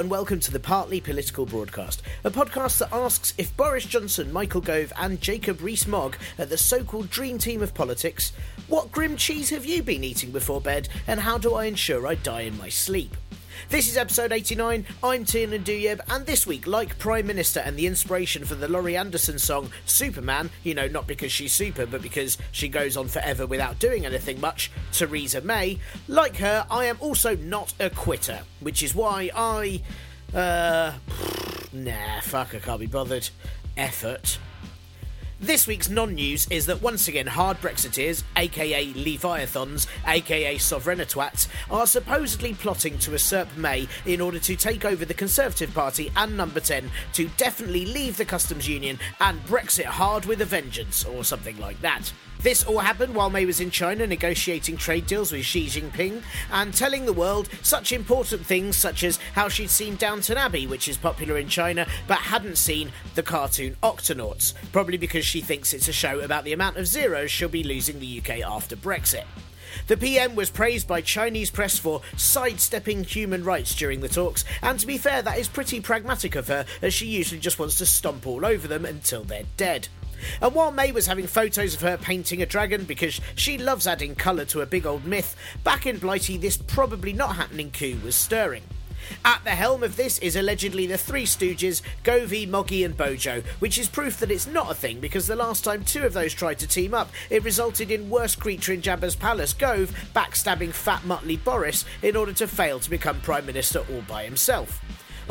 And welcome to the Partly Political Broadcast, a podcast that asks if Boris Johnson, Michael Gove, and Jacob Rees-Mogg are the so-called dream team of politics. What grim cheese have you been eating before bed, and how do I ensure I die in my sleep? This is episode 89. I'm Tiernan Douieb, and this week, like Prime Minister and the inspiration for the Laurie Anderson song Superman, you know, not because she's super, but because she goes on forever without doing anything much, Theresa May, like her, I am also not a quitter, which is why I. Uh. Nah, fuck, I can't be bothered. Effort. This week's non news is that once again, hard Brexiteers, aka Leviathans, aka Sovereignitwats, are supposedly plotting to usurp May in order to take over the Conservative Party and Number 10 to definitely leave the Customs Union and Brexit hard with a vengeance, or something like that. This all happened while May was in China negotiating trade deals with Xi Jinping and telling the world such important things such as how she'd seen Downton Abbey, which is popular in China, but hadn't seen the cartoon Octonauts, probably because she thinks it's a show about the amount of zeros she'll be losing the UK after Brexit. The PM was praised by Chinese press for sidestepping human rights during the talks, and to be fair, that is pretty pragmatic of her, as she usually just wants to stomp all over them until they're dead. And while May was having photos of her painting a dragon because she loves adding colour to a big old myth, back in Blighty this probably not happening coup was stirring. At the helm of this is allegedly the Three Stooges, Govey, Moggy, and Bojo, which is proof that it's not a thing because the last time two of those tried to team up, it resulted in worst creature in Jabba's palace, Gove, backstabbing fat Muttley Boris in order to fail to become Prime Minister all by himself.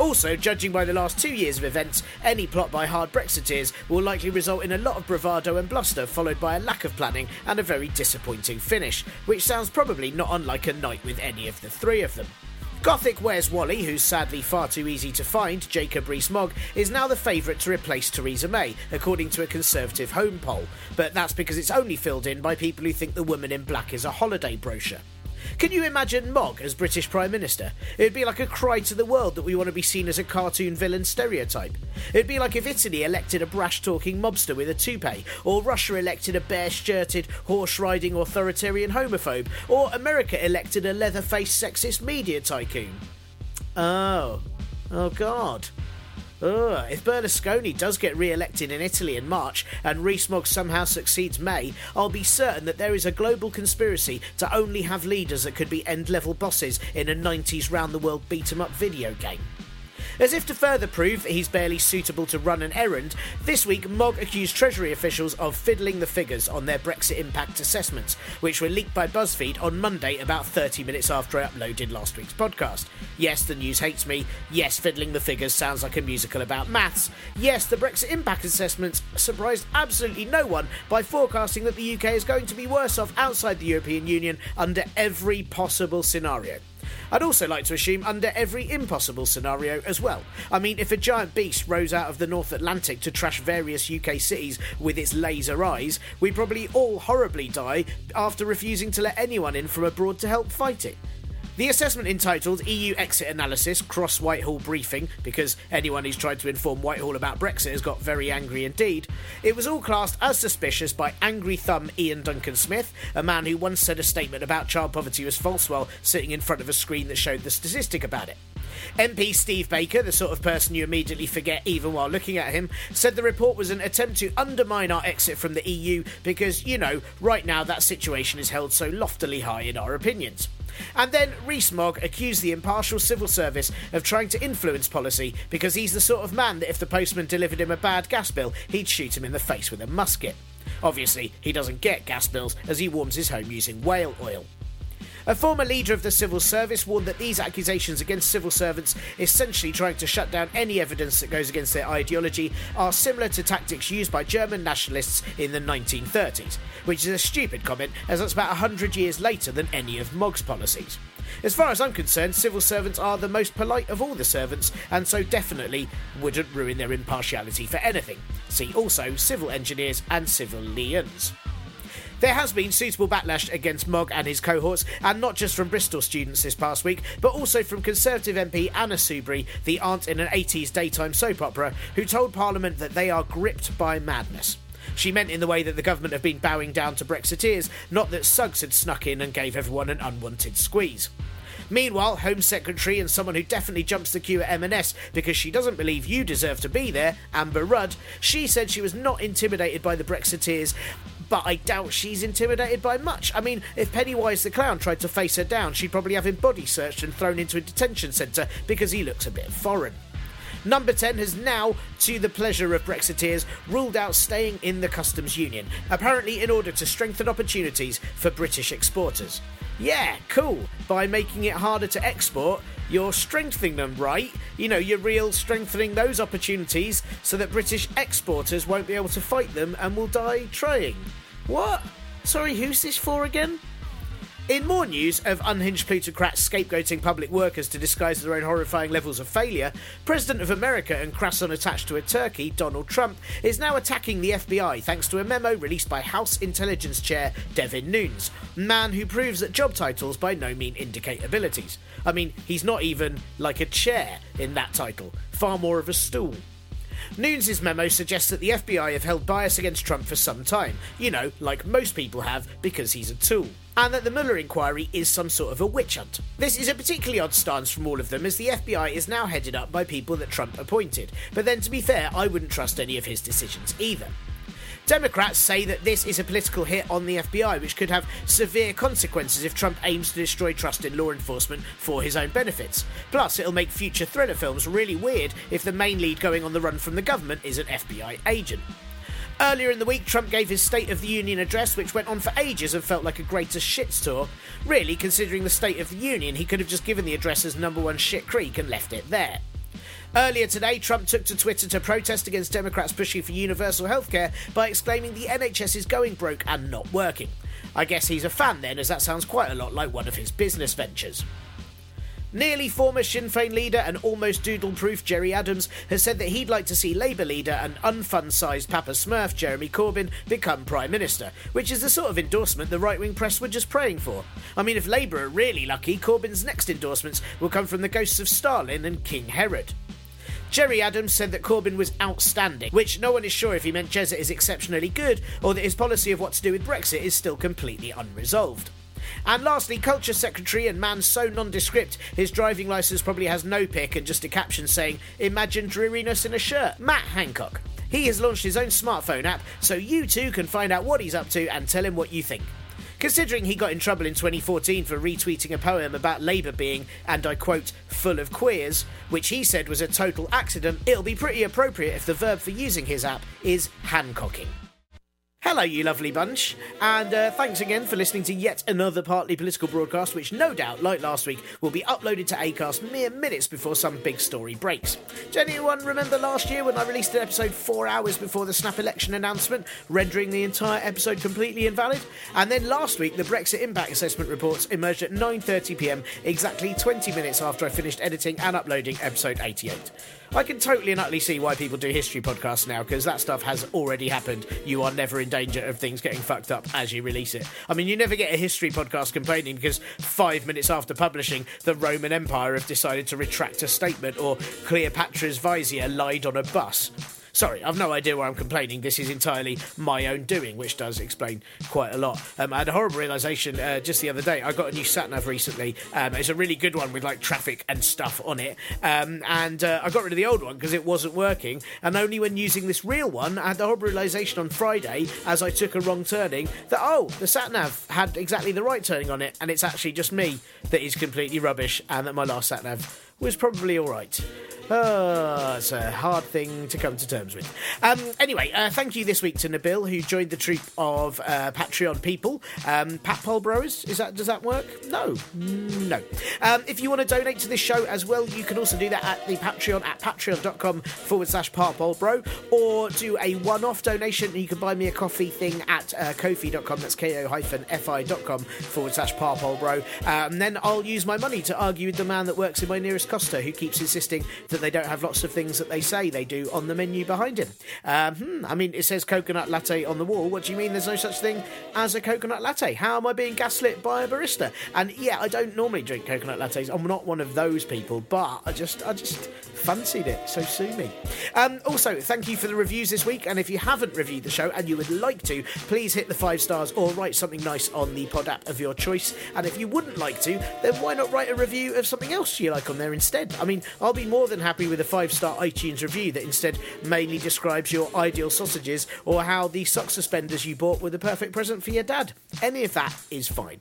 Also, judging by the last two years of events, any plot by hard Brexiteers will likely result in a lot of bravado and bluster, followed by a lack of planning and a very disappointing finish, which sounds probably not unlike a night with any of the three of them. Gothic Where's Wally, who's sadly far too easy to find, Jacob Rees-Mogg, is now the favourite to replace Theresa May, according to a Conservative home poll. But that's because it's only filled in by people who think the woman in black is a holiday brochure. Can you imagine Mogg as British Prime Minister? It'd be like a cry to the world that we want to be seen as a cartoon villain stereotype. It'd be like if Italy elected a brash talking mobster with a toupee, or Russia elected a bare shirted, horse riding authoritarian homophobe, or America elected a leather faced sexist media tycoon. Oh. Oh god. Ugh, if Berlusconi does get re elected in Italy in March and Rees-Mogg somehow succeeds May, I'll be certain that there is a global conspiracy to only have leaders that could be end level bosses in a 90s round the world beat 'em up video game. As if to further prove that he's barely suitable to run an errand, this week Mogg accused Treasury officials of fiddling the figures on their Brexit impact assessments, which were leaked by BuzzFeed on Monday about 30 minutes after I uploaded last week's podcast. Yes, the news hates me. Yes, fiddling the figures sounds like a musical about maths. Yes, the Brexit impact assessments surprised absolutely no one by forecasting that the UK is going to be worse off outside the European Union under every possible scenario. I'd also like to assume under every impossible scenario as well. I mean, if a giant beast rose out of the North Atlantic to trash various UK cities with its laser eyes, we'd probably all horribly die after refusing to let anyone in from abroad to help fight it. The assessment entitled EU Exit Analysis Cross Whitehall Briefing, because anyone who's tried to inform Whitehall about Brexit has got very angry indeed, it was all classed as suspicious by angry thumb Iain Duncan Smith, a man who once said a statement about child poverty was false while sitting in front of a screen that showed the statistic about it. MP Steve Baker, the sort of person you immediately forget even while looking at him, said the report was an attempt to undermine our exit from the EU because, you know, right now that situation is held so loftily high in our opinions. And then Rees-Mogg accused the impartial civil service of trying to influence policy because he's the sort of man that if the postman delivered him a bad gas bill, he'd shoot him in the face with a musket. Obviously, he doesn't get gas bills as he warms his home using whale oil. A former leader of the civil service warned that these accusations against civil servants, essentially trying to shut down any evidence that goes against their ideology, are similar to tactics used by German nationalists in the 1930s, which is a stupid comment as that's about 100 years later than any of Mogg's policies. As far as I'm concerned, civil servants are the most polite of all the servants, and so definitely wouldn't ruin their impartiality for anything. See also civil engineers and civil civilians. There has been suitable backlash against Mogg and his cohorts, and not just from Bristol students this past week, but also from Conservative MP Anna Soubry, the aunt in an 80s daytime soap opera, who told Parliament that they are gripped by madness. She meant in the way that the government have been bowing down to Brexiteers, not that Suggs had snuck in and gave everyone an unwanted squeeze. Meanwhile, Home Secretary and someone who definitely jumps the queue at M&S because she doesn't believe you deserve to be there, Amber Rudd, she said she was not intimidated by the Brexiteers but I doubt she's intimidated by much. I mean, if Pennywise the Clown tried to face her down, she'd probably have him body searched and thrown into a detention centre because he looks a bit foreign. Number 10 has now, to the pleasure of Brexiteers, ruled out staying in the customs union, apparently in order to strengthen opportunities for British exporters. Yeah, cool. By making it harder to export, you're strengthening them, right? You know, you're real strengthening those opportunities so that British exporters won't be able to fight them and will die trying. What? Sorry, who's this for again? In more news of unhinged plutocrats scapegoating public workers to disguise their own horrifying levels of failure, President of America and Croissant attached to a turkey, Donald Trump, is now attacking the FBI thanks to a memo released by House Intelligence Chair Devin Nunes, man who proves that job titles by no means indicate abilities. I mean, he's not even like a chair in that title, far more of a stool. Nunes' memo suggests that the FBI have held bias against Trump for some time, you know, like most people have, because he's a tool. And that the Mueller inquiry is some sort of a witch hunt. This is a particularly odd stance from all of them, as the FBI is now headed up by people that Trump appointed. But then, to be fair, I wouldn't trust any of his decisions either. Democrats say that this is a political hit on the FBI, which could have severe consequences if Trump aims to destroy trust in law enforcement for his own benefits. Plus, it'll make future thriller films really weird if the main lead going on the run from the government is an FBI agent. Earlier in the week, Trump gave his State of the Union address, which went on for ages and felt like a greatest shit tour. Really, considering the State of the Union, he could have just given the address as number one shit creek and left it there. Earlier today, Trump took to Twitter to protest against Democrats pushing for universal healthcare by exclaiming the NHS is going broke and not working. I guess he's a fan then, as that sounds quite a lot like one of his business ventures. Nearly former Sinn Féin leader and almost doodle proof Gerry Adams has said that he'd like to see Labour leader and unfun sized Papa Smurf Jeremy Corbyn become Prime Minister, which is the sort of endorsement the right wing press were just praying for. I mean, if Labour are really lucky, Corbyn's next endorsements will come from the ghosts of Stalin and King Herod. Gerry Adams said that Corbyn was outstanding, which no one is sure if he meant Jezza is exceptionally good or that his policy of what to do with Brexit is still completely unresolved. And lastly, Culture Secretary and man so nondescript, his driving licence probably has no pick and just a caption saying, Imagine dreariness in a shirt. Matt Hancock. He has launched his own smartphone app, so you too can find out what he's up to and tell him what you think. Considering he got in trouble in 2014 for retweeting a poem about Labour being, and I quote, full of queers, which he said was a total accident, it'll be pretty appropriate if the verb for using his app is Hancocking. Hello, you lovely bunch, and uh, thanks again for listening to yet another partly political broadcast, which no doubt, like last week, will be uploaded to Acast mere minutes before some big story breaks. Does anyone remember last year when I released an episode four hours before the snap election announcement, rendering the entire episode completely invalid? And then last week, the Brexit impact assessment reports emerged at 9:30 p.m., exactly 20 minutes after I finished editing and uploading episode 88. I can totally and utterly see why people do history podcasts now, because that stuff has already happened. You are never in danger of things getting fucked up as you release it. I mean, you never get a history podcast complaining because five minutes after publishing, the Roman Empire have decided to retract a statement or Cleopatra's vizier lied on a bus. Sorry, I've no idea why I'm complaining. This is entirely my own doing, which does explain quite a lot. Um, I had a horrible realization uh, just the other day. I got a new sat nav recently. Um, it's a really good one with like traffic and stuff on it. Um, and uh, I got rid of the old one because it wasn't working. And only when using this real one, I had the horrible realization on Friday as I took a wrong turning that, oh, the sat nav had exactly the right turning on it. And it's actually just me that is completely rubbish and that my last sat nav was probably all right. Oh, it's a hard thing to come to terms with. Um, anyway, uh, thank you this week to Nabil, who joined the troop of uh, Patreon people. Um, Pat Polbrowers, is that does that work? No, no. Um, if you want to donate to this show as well, you can also do that at the Patreon at patreon.com forward slash Bro, or do a one-off donation. You can buy me a coffee thing at uh, kofi.com. That's ko-fi.com forward slash Bro. Um, then I'll use my money to argue with the man that works in my nearest Costa, who keeps insisting that they don't have lots of things that they say they do on the menu behind him. Um, hmm, I mean, it says coconut latte on the wall. What do you mean there's no such thing as a coconut latte? How am I being gaslit by a barista? And yeah, I don't normally drink coconut lattes. I'm not one of those people, but I just, I just fancied it. So sue me. Um, also, thank you for the reviews this week. And if you haven't reviewed the show and you would like to, please hit the five stars or write something nice on the pod app of your choice. And if you wouldn't like to, then why not write a review of something else you like on there instead? I mean, I'll be more than happy with a five star iTunes review that instead mainly describes your ideal sausages or how the sock suspenders you bought were the perfect present for your dad. Any of that is fine.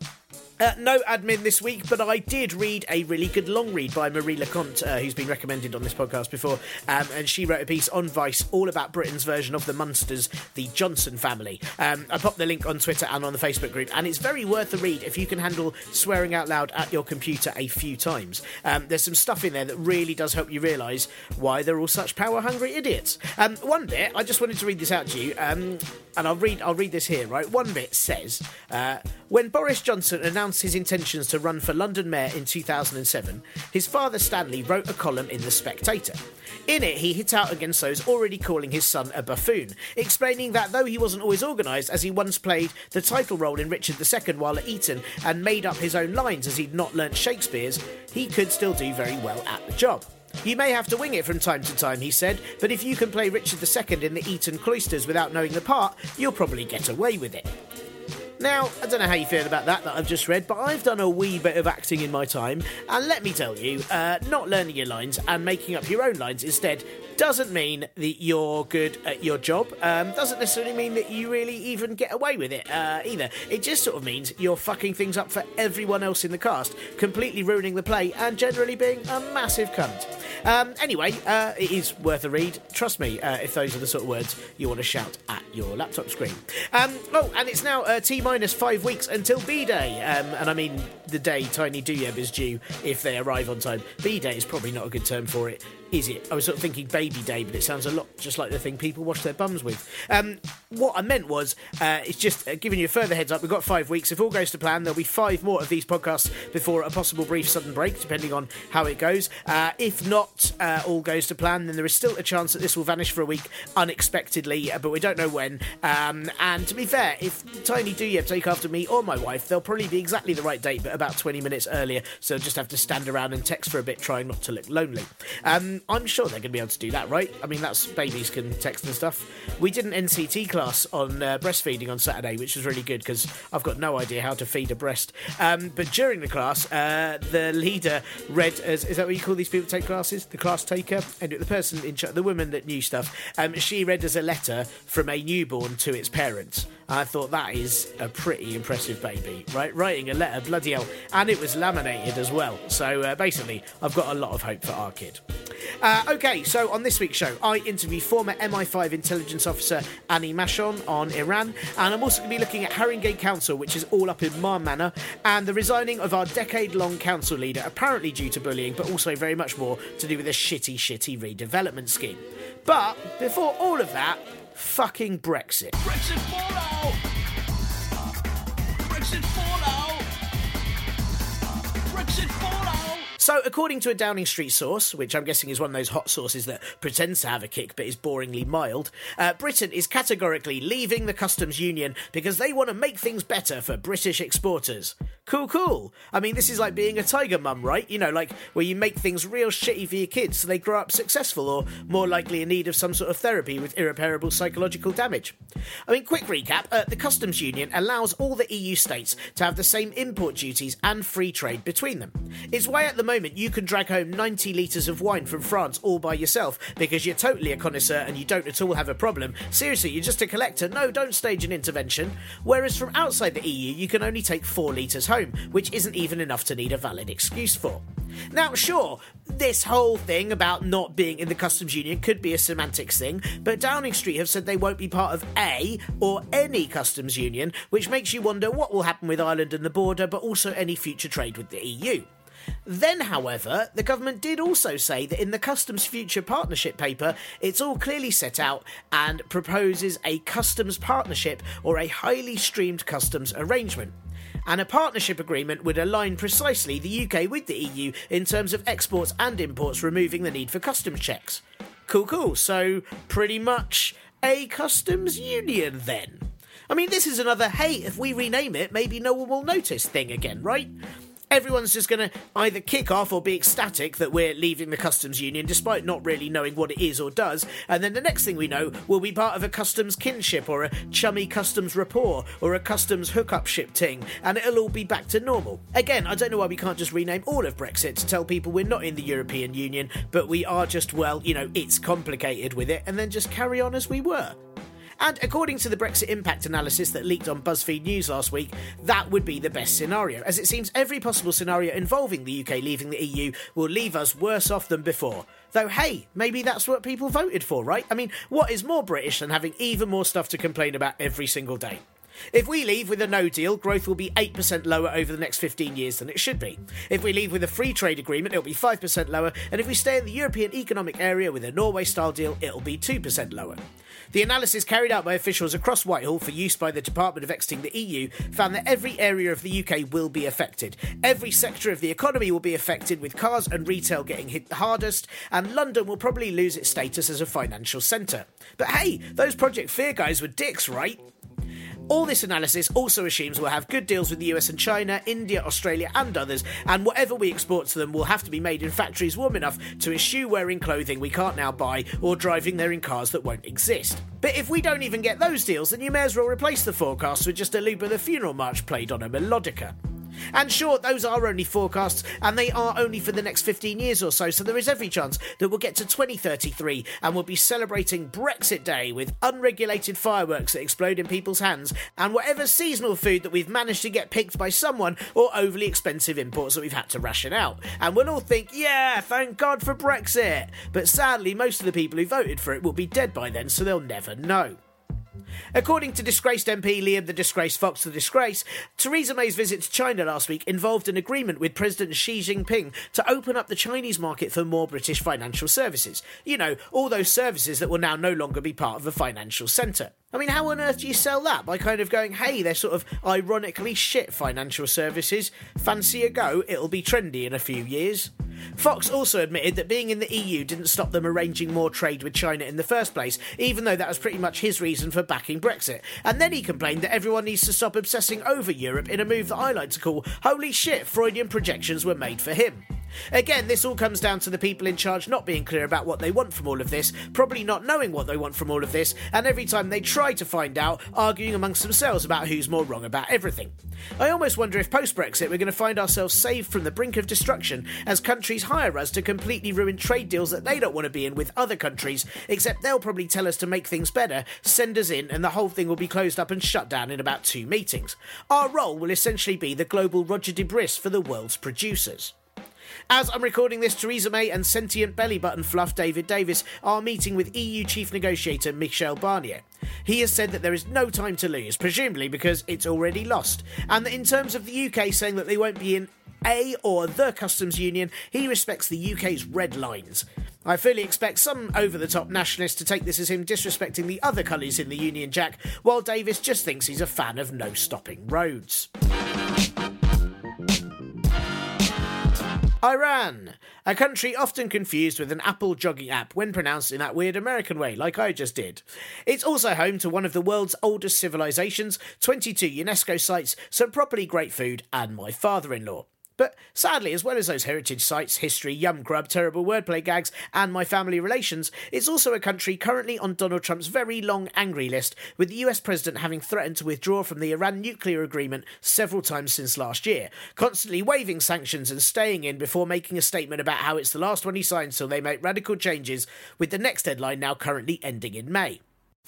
Uh, no admin this week, but I did read a really good long read by Marie Le Conte, uh, who's been recommended on this podcast before, um, and she wrote a piece on Vice all about Britain's version of the Munsters, the Johnson family. Um, I popped the link on Twitter and on the Facebook group, and it's very worth a read if you can handle swearing out loud at your computer a few times. Um, there's some stuff in there that really does help you realise why they're all such power-hungry idiots. Um, one bit, I just wanted to read this out to you, um, and I'll read. I'll read this here. Right, one bit says. Uh, when Boris Johnson announced his intentions to run for London Mayor in 2007, his father Stanley wrote a column in The Spectator. In it, he hit out against those already calling his son a buffoon, explaining that though he wasn't always organised, as he once played the title role in Richard II while at Eton and made up his own lines as he'd not learnt Shakespeare's, he could still do very well at the job. You may have to wing it from time to time, he said, but if you can play Richard II in the Eton cloisters without knowing the part, you'll probably get away with it. Now, I don't know how you feel about that that I've just read, but I've done a wee bit of acting in my time, and let me tell you, uh, not learning your lines and making up your own lines instead doesn't mean that you're good at your job. Um, doesn't necessarily mean that you really even get away with it uh, either. It just sort of means you're fucking things up for everyone else in the cast, completely ruining the play, and generally being a massive cunt. Um, anyway, uh, it is worth a read. Trust me, uh, if those are the sort of words you want to shout at your laptop screen. Um, oh, and it's now uh, T minus five weeks until B Day, um, and I mean the day Tiny Douieb is due if they arrive on time. B Day is probably not a good term for it is it? I was sort of thinking baby day, but it sounds a lot just like the thing people wash their bums with. Um, what I meant was, uh, it's just uh, giving you a further heads up. We've got five weeks. If all goes to plan, there'll be five more of these podcasts before a possible brief sudden break, depending on how it goes. Uh, if not uh, all goes to plan, then there is still a chance that this will vanish for a week unexpectedly, uh, but we don't know when. Um, and to be fair, if Tiny Douieb take after me or my wife, they'll probably be exactly the right date, but about 20 minutes earlier, so just have to stand around and text for a bit, trying not to look lonely. Um, I'm sure they're going to be able to do that, right? I mean, that's babies can text and stuff. We did an NCT class on uh, breastfeeding on Saturday, which was really good because I've got no idea how to feed a breast. Um, but during the class, uh, the leader read as is that what you call these people take classes? The class taker, and the person in charge, the woman that knew stuff. Um, she read as a letter from a newborn to its parents. I thought that is a pretty impressive baby, right? Writing a letter, bloody hell, and it was laminated as well. So uh, basically, I've got a lot of hope for our kid. Uh, okay, so on this week's show, I interview former MI5 intelligence officer Annie Machon on Iran, and I'm also going to be looking at Haringey Council, which is all up in Mar Manor, and the resigning of our decade long council leader, apparently due to bullying, but also very much more to do with a shitty, shitty redevelopment scheme. But before all of that, fucking Brexit. Brexit fallout! Brexit fallout! Brexit fallout! So, according to a Downing Street source, which I'm guessing is one of those hot sauces that pretends to have a kick but is boringly mild, uh, Britain is categorically leaving the customs union because they want to make things better for British exporters. Cool, cool. I mean, this is like being a tiger mum, right? You know, like where you make things real shitty for your kids so they grow up successful or more likely in need of some sort of therapy with irreparable psychological damage. I mean, quick recap uh, the customs union allows all the EU states to have the same import duties and free trade between them. It's why at the moment you can drag home 90 litres of wine from France all by yourself because you're totally a connoisseur and you don't at all have a problem. Seriously, you're just a collector. No, don't stage an intervention. Whereas from outside the EU, you can only take 4 litres home, which isn't even enough to need a valid excuse for. Now, sure, this whole thing about not being in the customs union could be a semantics thing, but Downing Street have said they won't be part of a or any customs union, which makes you wonder what will happen with Ireland and the border, but also any future trade with the EU. Then, however, the government did also say that in the Customs Future Partnership paper, it's all clearly set out and proposes a customs partnership or a highly streamed customs arrangement and a partnership agreement would align precisely the UK with the EU in terms of exports and imports, removing the need for customs checks. Cool, cool. So, pretty much a customs union then. I mean, this is another hey, if we rename it, maybe no one will notice thing again, right? Everyone's just going to either kick off or be ecstatic that we're leaving the customs union despite not really knowing what it is or does. And then the next thing we know, we'll be part of a customs kinship or a chummy customs rapport or a customs hookup ship ting, and it'll all be back to normal. Again, I don't know why we can't just rename all of Brexit to tell people we're not in the European Union, but we are just, well, you know, it's complicated with it, and then just carry on as we were. And according to the Brexit impact analysis that leaked on BuzzFeed News last week, that would be the best scenario, as it seems every possible scenario involving the UK leaving the EU will leave us worse off than before. Though, hey, maybe that's what people voted for, right? I mean, what is more British than having even more stuff to complain about every single day? If we leave with a no deal, growth will be 8% lower over the next 15 years than it should be. If we leave with a free trade agreement, it'll be 5% lower, and if we stay in the European Economic Area with a Norway style deal, it'll be 2% lower. The analysis carried out by officials across Whitehall for use by the Department of Exiting the EU found that every area of the UK will be affected. Every sector of the economy will be affected, with cars and retail getting hit the hardest, and London will probably lose its status as a financial centre. But hey, those Project Fear guys were dicks, right? All this analysis also assumes we'll have good deals with the US and China, India, Australia, and others, and whatever we export to them will have to be made in factories warm enough to eschew wearing clothing we can't now buy or driving there in cars that won't exist. But if we don't even get those deals, then you may as well replace the forecast with just a loop of the funeral march played on a melodica. And sure, those are only forecasts, and they are only for the next 15 years or so, so there is every chance that we'll get to 2033 and we'll be celebrating Brexit Day with unregulated fireworks that explode in people's hands, and whatever seasonal food that we've managed to get picked by someone, or overly expensive imports that we've had to ration out. And we'll all think, yeah, thank God for Brexit! But sadly, most of the people who voted for it will be dead by then, so they'll never know. According to disgraced MP Liam the Disgrace Fox the Disgrace, Theresa May's visit to China last week involved an agreement with President Xi Jinping to open up the Chinese market for more British financial services. You know, all those services that will now no longer be part of a financial centre. I mean, how on earth do you sell that? By kind of going, hey, they're sort of ironically shit financial services. Fancy a go, it'll be trendy in a few years. Fox also admitted that being in the EU didn't stop them arranging more trade with China in the first place, even though that was pretty much his reason for backing Brexit. And then he complained that everyone needs to stop obsessing over Europe in a move that I like to call holy shit, Freudian projections were made for him. Again, this all comes down to the people in charge not being clear about what they want from all of this, probably not knowing what they want from all of this, and every time they try to find out, arguing amongst themselves about who's more wrong about everything. I almost wonder if post Brexit we're going to find ourselves saved from the brink of destruction as countries hire us to completely ruin trade deals that they don't want to be in with other countries, except they'll probably tell us to make things better, send us in, and the whole thing will be closed up and shut down in about two meetings. Our role will essentially be the global Roger De Bris for the world's producers. As I'm recording this, Theresa May and sentient belly button fluff David Davis are meeting with EU chief negotiator Michel Barnier. He has said that there is no time to lose, presumably because it's already lost, and that in terms of the UK saying that they won't be in a or the customs union, he respects the UK's red lines. I fully expect some over the top nationalists to take this as him disrespecting the other colours in the Union Jack, while Davis just thinks he's a fan of no stopping roads. Iran, a country often confused with an Apple jogging app when pronounced in that weird American way, like I just did. It's also home to one of the world's oldest civilizations, 22 UNESCO sites, some properly great food, and my father in law. But sadly, as well as those heritage sites, history, yum grub, terrible wordplay gags, and my family relations, it's also a country currently on Donald Trump's very long angry list, with the US president having threatened to withdraw from the Iran nuclear agreement several times since last year, constantly waiving sanctions and staying in before making a statement about how it's the last one he signs till they make radical changes, with the next deadline now currently ending in May.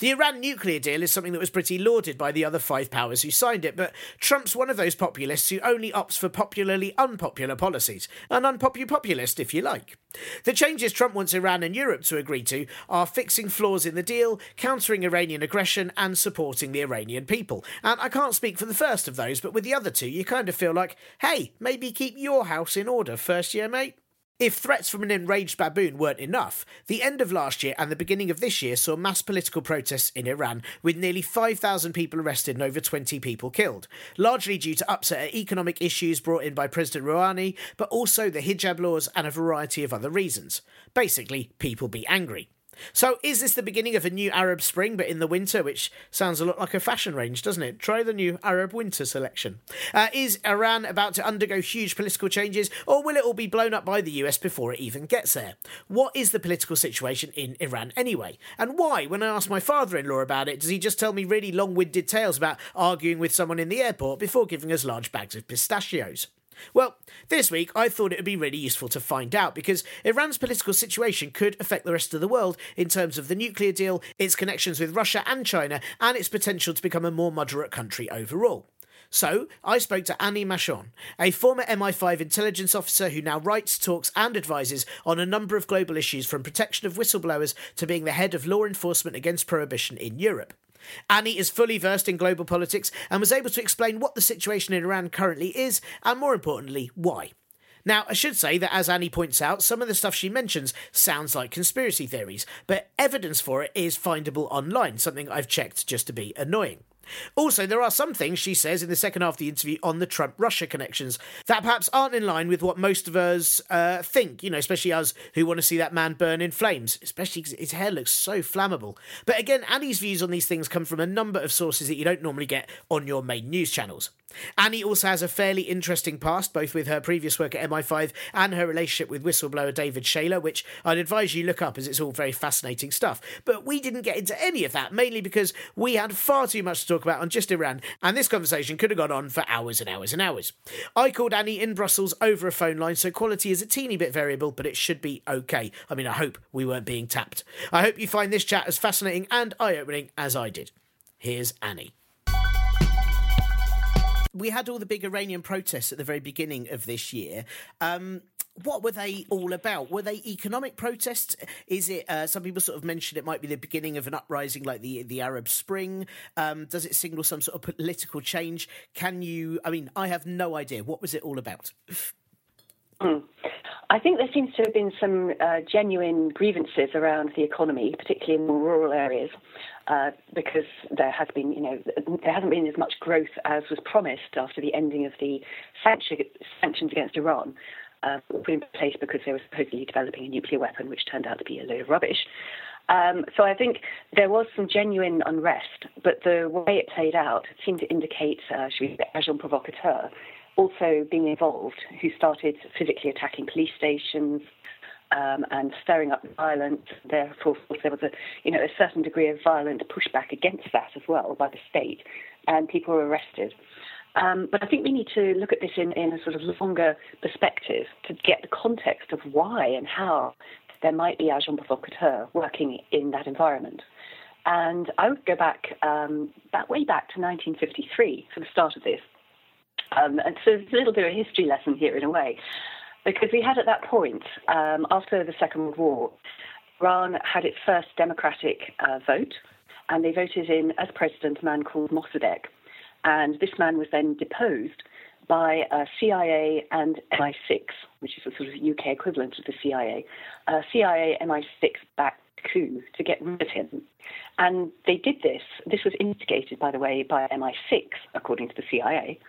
The Iran nuclear deal is something that was pretty lauded by the other five powers who signed it, but Trump's one of those populists who only opts for popularly unpopular policies. An unpopular populist, if you like. The changes Trump wants Iran and Europe to agree to are fixing flaws in the deal, countering Iranian aggression, and supporting the Iranian people. And I can't speak for the first of those, but with the other two, you kind of feel like, hey, maybe keep your house in order first year, mate. If threats from an enraged baboon weren't enough, the end of last year and the beginning of this year saw mass political protests in Iran, with nearly 5,000 people arrested and over 20 people killed, largely due to upset at economic issues brought in by President Rouhani, but also the hijab laws and a variety of other reasons. Basically, people be angry. So, is this the beginning of a new Arab Spring, but in the winter, which sounds a lot like a fashion range, doesn't it? Try the new Arab Winter selection. Uh, is Iran about to undergo huge political changes, or will it all be blown up by the US before it even gets there? What is the political situation in Iran anyway? And why, when I ask my father in law about it, does he just tell me really long winded tales about arguing with someone in the airport before giving us large bags of pistachios? Well, this week I thought it would be really useful to find out because Iran's political situation could affect the rest of the world in terms of the nuclear deal, its connections with Russia and China, and its potential to become a more moderate country overall. So, I spoke to Annie Machon, a former MI5 intelligence officer who now writes, talks, and advises on a number of global issues from protection of whistleblowers to being the head of law enforcement against prohibition in Europe. Annie is fully versed in global politics and was able to explain what the situation in Iran currently is, and more importantly, why. Now, I should say that as Annie points out, some of the stuff she mentions sounds like conspiracy theories, but evidence for it is findable online, something I've checked just to be annoying. Also, there are some things she says in the second half of the interview on the Trump Russia connections that perhaps aren't in line with what most of us uh, think, you know, especially us who want to see that man burn in flames, especially because his hair looks so flammable. But again, Annie's views on these things come from a number of sources that you don't normally get on your main news channels. Annie also has a fairly interesting past, both with her previous work at MI5 and her relationship with whistleblower David Shayler, which I'd advise you look up as it's all very fascinating stuff. But we didn't get into any of that, mainly because we had far too much to talk about on just Iran, and this conversation could have gone on for hours and hours and hours. I called Annie in Brussels over a phone line, so quality is a teeny bit variable, but it should be okay. I mean, I hope we weren't being tapped. I hope you find this chat as fascinating and eye opening as I did. Here's Annie we had all the big Iranian protests at the very beginning of this year. Um, what were they all about? Were they economic protests? Is it? Uh, some people sort of mentioned it might be the beginning of an uprising, like the the Arab Spring. Um, does it signal some sort of political change? Can you? I mean, I have no idea. What was it all about? Mm. I think there seems to have been some uh, genuine grievances around the economy, particularly in more rural areas, uh, because there has been, you know, there hasn't been as much growth as was promised after the ending of the sanctions against Iran. Uh, put in place because they were supposedly developing a nuclear weapon, which turned out to be a load of rubbish. Um, so I think there was some genuine unrest, but the way it played out seemed to indicate, uh, should we say, agent provocateur, also being involved, who started physically attacking police stations um, and stirring up violence. Therefore, there was a you know a certain degree of violent pushback against that as well by the state, and people were arrested. Um, but I think we need to look at this in, in a sort of longer perspective to get the context of why and how there might be agent provocateur working in that environment. And I would go back, um, back way back to 1953 for the start of this. Um, and so it's a little bit of a history lesson here in a way, because we had at that point, um, after the Second World War, Iran had its first democratic uh, vote, and they voted in as president a man called Mossadegh. And this man was then deposed by uh, CIA and MI6, which is a sort of UK equivalent of the CIA, uh, CIA MI6 backed coup to get rid of him. And they did this. This was instigated, by the way, by MI6, according to the CIA.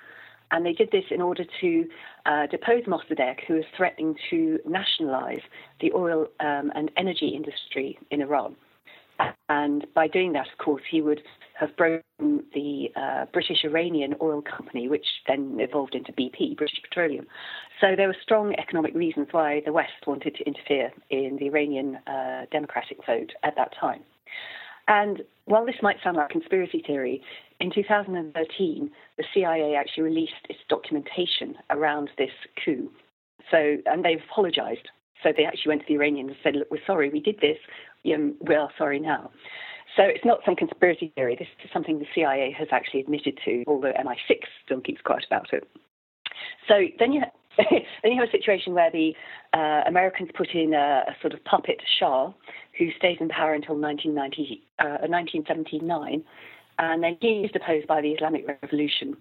And they did this in order to uh, depose Mossadegh, who was threatening to nationalize the oil um, and energy industry in Iran. And by doing that, of course, he would have broken the uh, British Iranian Oil Company, which then evolved into BP, British Petroleum. So there were strong economic reasons why the West wanted to interfere in the Iranian uh, democratic vote at that time. And while this might sound like conspiracy theory, in 2013, the CIA actually released its documentation around this coup. So, and they've apologized. So they actually went to the Iranians and said, look, we're sorry, we did this. Um, we are sorry now. So it's not some conspiracy theory. This is something the CIA has actually admitted to, although MI6 still keeps quiet about it. So then you then you have a situation where the uh, Americans put in a, a, sort of puppet Shah who stays in power until 1990, uh, 1979, and then he is deposed by the Islamic Revolution,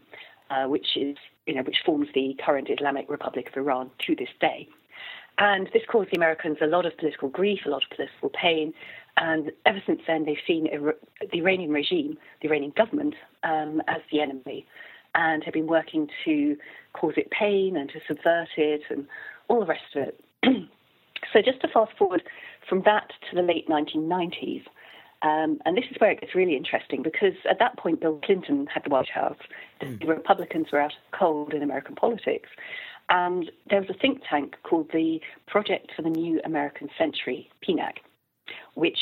uh, which is you know which forms the current Islamic Republic of Iran to this day. And this caused the Americans a lot of political grief, a lot of political pain. And ever since then, they've seen the Iranian regime, the Iranian government, um, as the enemy and have been working to cause it pain and to subvert it and all the rest of it. so, just to fast forward from that to the late 1990s, um, and this is where it gets really interesting because at that point, Bill Clinton had the White House. Mm. The Republicans were out of cold in American politics. And there was a think tank called the Project for the New American Century, PNAC, which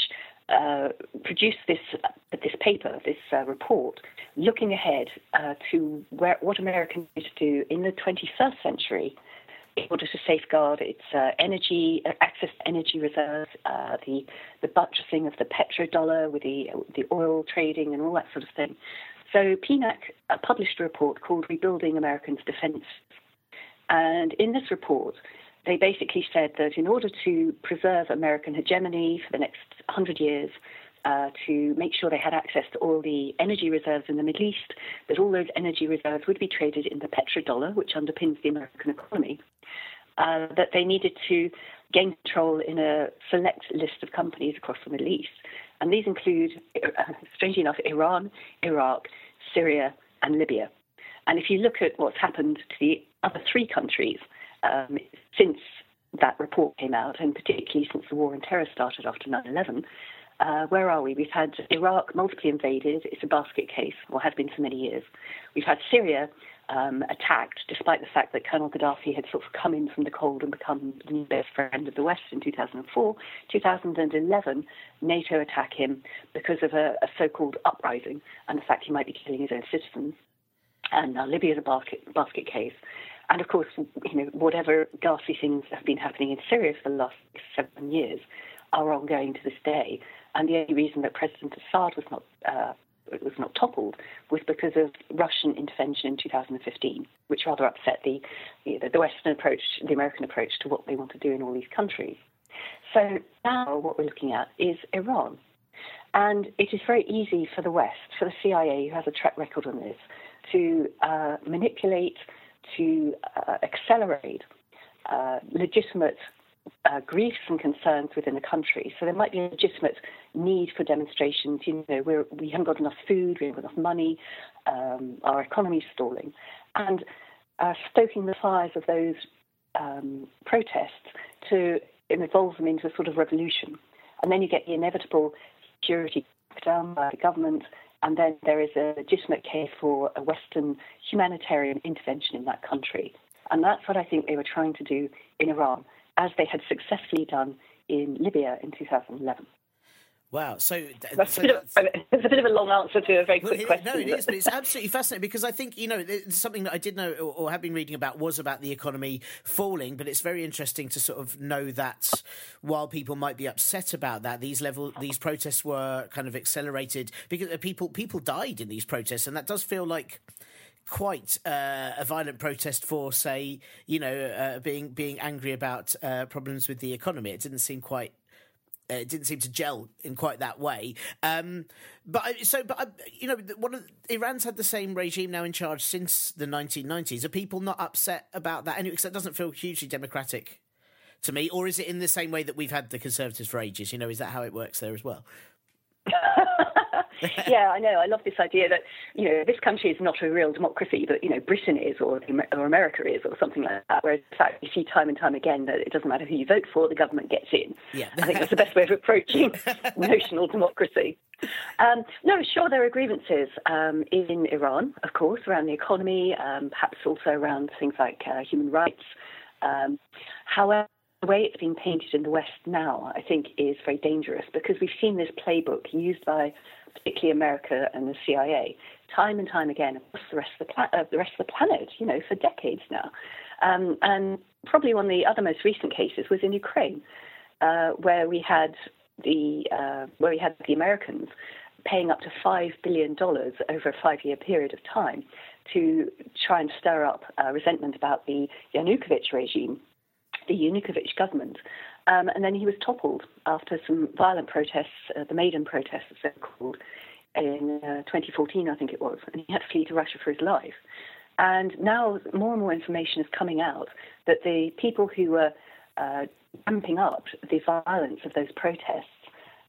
uh, produced this this paper, this uh, report, looking ahead uh, to where, what America needs to do in the 21st century order to safeguard its uh, energy uh, access to energy reserves, uh, the the buttressing of the petrodollar with the the oil trading and all that sort of thing. So PNAC published a report called "Rebuilding Americans' Defense," and in this report they basically said that in order to preserve American hegemony for the next 100 years, uh, to make sure they had access to all the energy reserves in the Middle East, that all those energy reserves would be traded in the petrodollar, which underpins the American economy, uh, that they needed to gain control in a select list of companies across the Middle East. And these include, uh, strangely enough, Iran, Iraq, Syria, and Libya. And if you look at what's happened to the other three countries, um, since that report came out, and particularly since the war on terror started after 9 11, uh, where are we? We've had Iraq multiply invaded. It's a basket case, or has been for many years. We've had Syria um, attacked, despite the fact that Colonel Gaddafi had sort of come in from the cold and become the new best friend of the West in 2004. 2011, NATO attack him because of a, a so called uprising and the fact he might be killing his own citizens. And now Libya is a basket, basket case. And of course, you know, whatever ghastly things have been happening in Syria for the last seven years are ongoing to this day. And the only reason that President Assad was not uh, was not toppled was because of Russian intervention in 2015, which rather upset the the Western approach, the American approach to what they want to do in all these countries. So now what we're looking at is Iran. And it is very easy for the West, for the CIA, who has a track record on this, to uh, manipulate to uh, accelerate uh, legitimate uh, griefs and concerns within the country. So there might be a legitimate need for demonstrations. You know, we're, we haven't got enough food, we haven't got enough money, um, our economy's stalling, and uh, stoking the fires of those um, protests to involve them into a sort of revolution. And then you get the inevitable security down by the government and then there is a legitimate case for a Western humanitarian intervention in that country. And that's what I think they were trying to do in Iran, as they had successfully done in Libya in 2011. Wow. So that's, so a, bit of, it's a bit of a long answer to a very quick well, question. No, it is, but it's absolutely fascinating because I think, you know, something that I did know or, or have been reading about was about the economy falling, but it's very interesting to sort of know that while people might be upset about that, these level these protests were kind of accelerated because people people died in these protests, and that does feel like quite uh, a violent protest for, say, you know, uh, being being angry about uh, problems with the economy. It didn't seem quite uh, it didn't seem to gel in quite that way. Um, but so, but uh, you know, one of Iran's had the same regime now in charge since the 1990s. Are people not upset about that anyway? Because that doesn't feel hugely democratic to me. Or is it in the same way that we've had the Conservatives for ages? You know, is that how it works there as well? yeah, I know. I love this idea that you know this country is not a real democracy, but you know Britain is, or or America is, or something like that. Whereas in fact, you see time and time again that it doesn't matter who you vote for, the government gets in. Yeah. I think that's the best way of approaching notional democracy. Um, no, sure, there are grievances um, in Iran, of course, around the economy, um, perhaps also around things like uh, human rights. Um, however, the way it's being painted in the West now, I think, is very dangerous because we've seen this playbook used by particularly America and the CIA time and time again across the rest of the, pla- uh, the rest of the planet, you know, for decades now. Um, and probably one of the other most recent cases was in Ukraine, uh, where we had the uh, where we had the Americans paying up to five billion dollars over a five-year period of time to try and stir up uh, resentment about the Yanukovych regime the Yanukovych government. Um, and then he was toppled after some violent protests, uh, the Maidan protests, as they're called, in uh, 2014, I think it was. And he had to flee to Russia for his life. And now more and more information is coming out that the people who were uh, ramping up the violence of those protests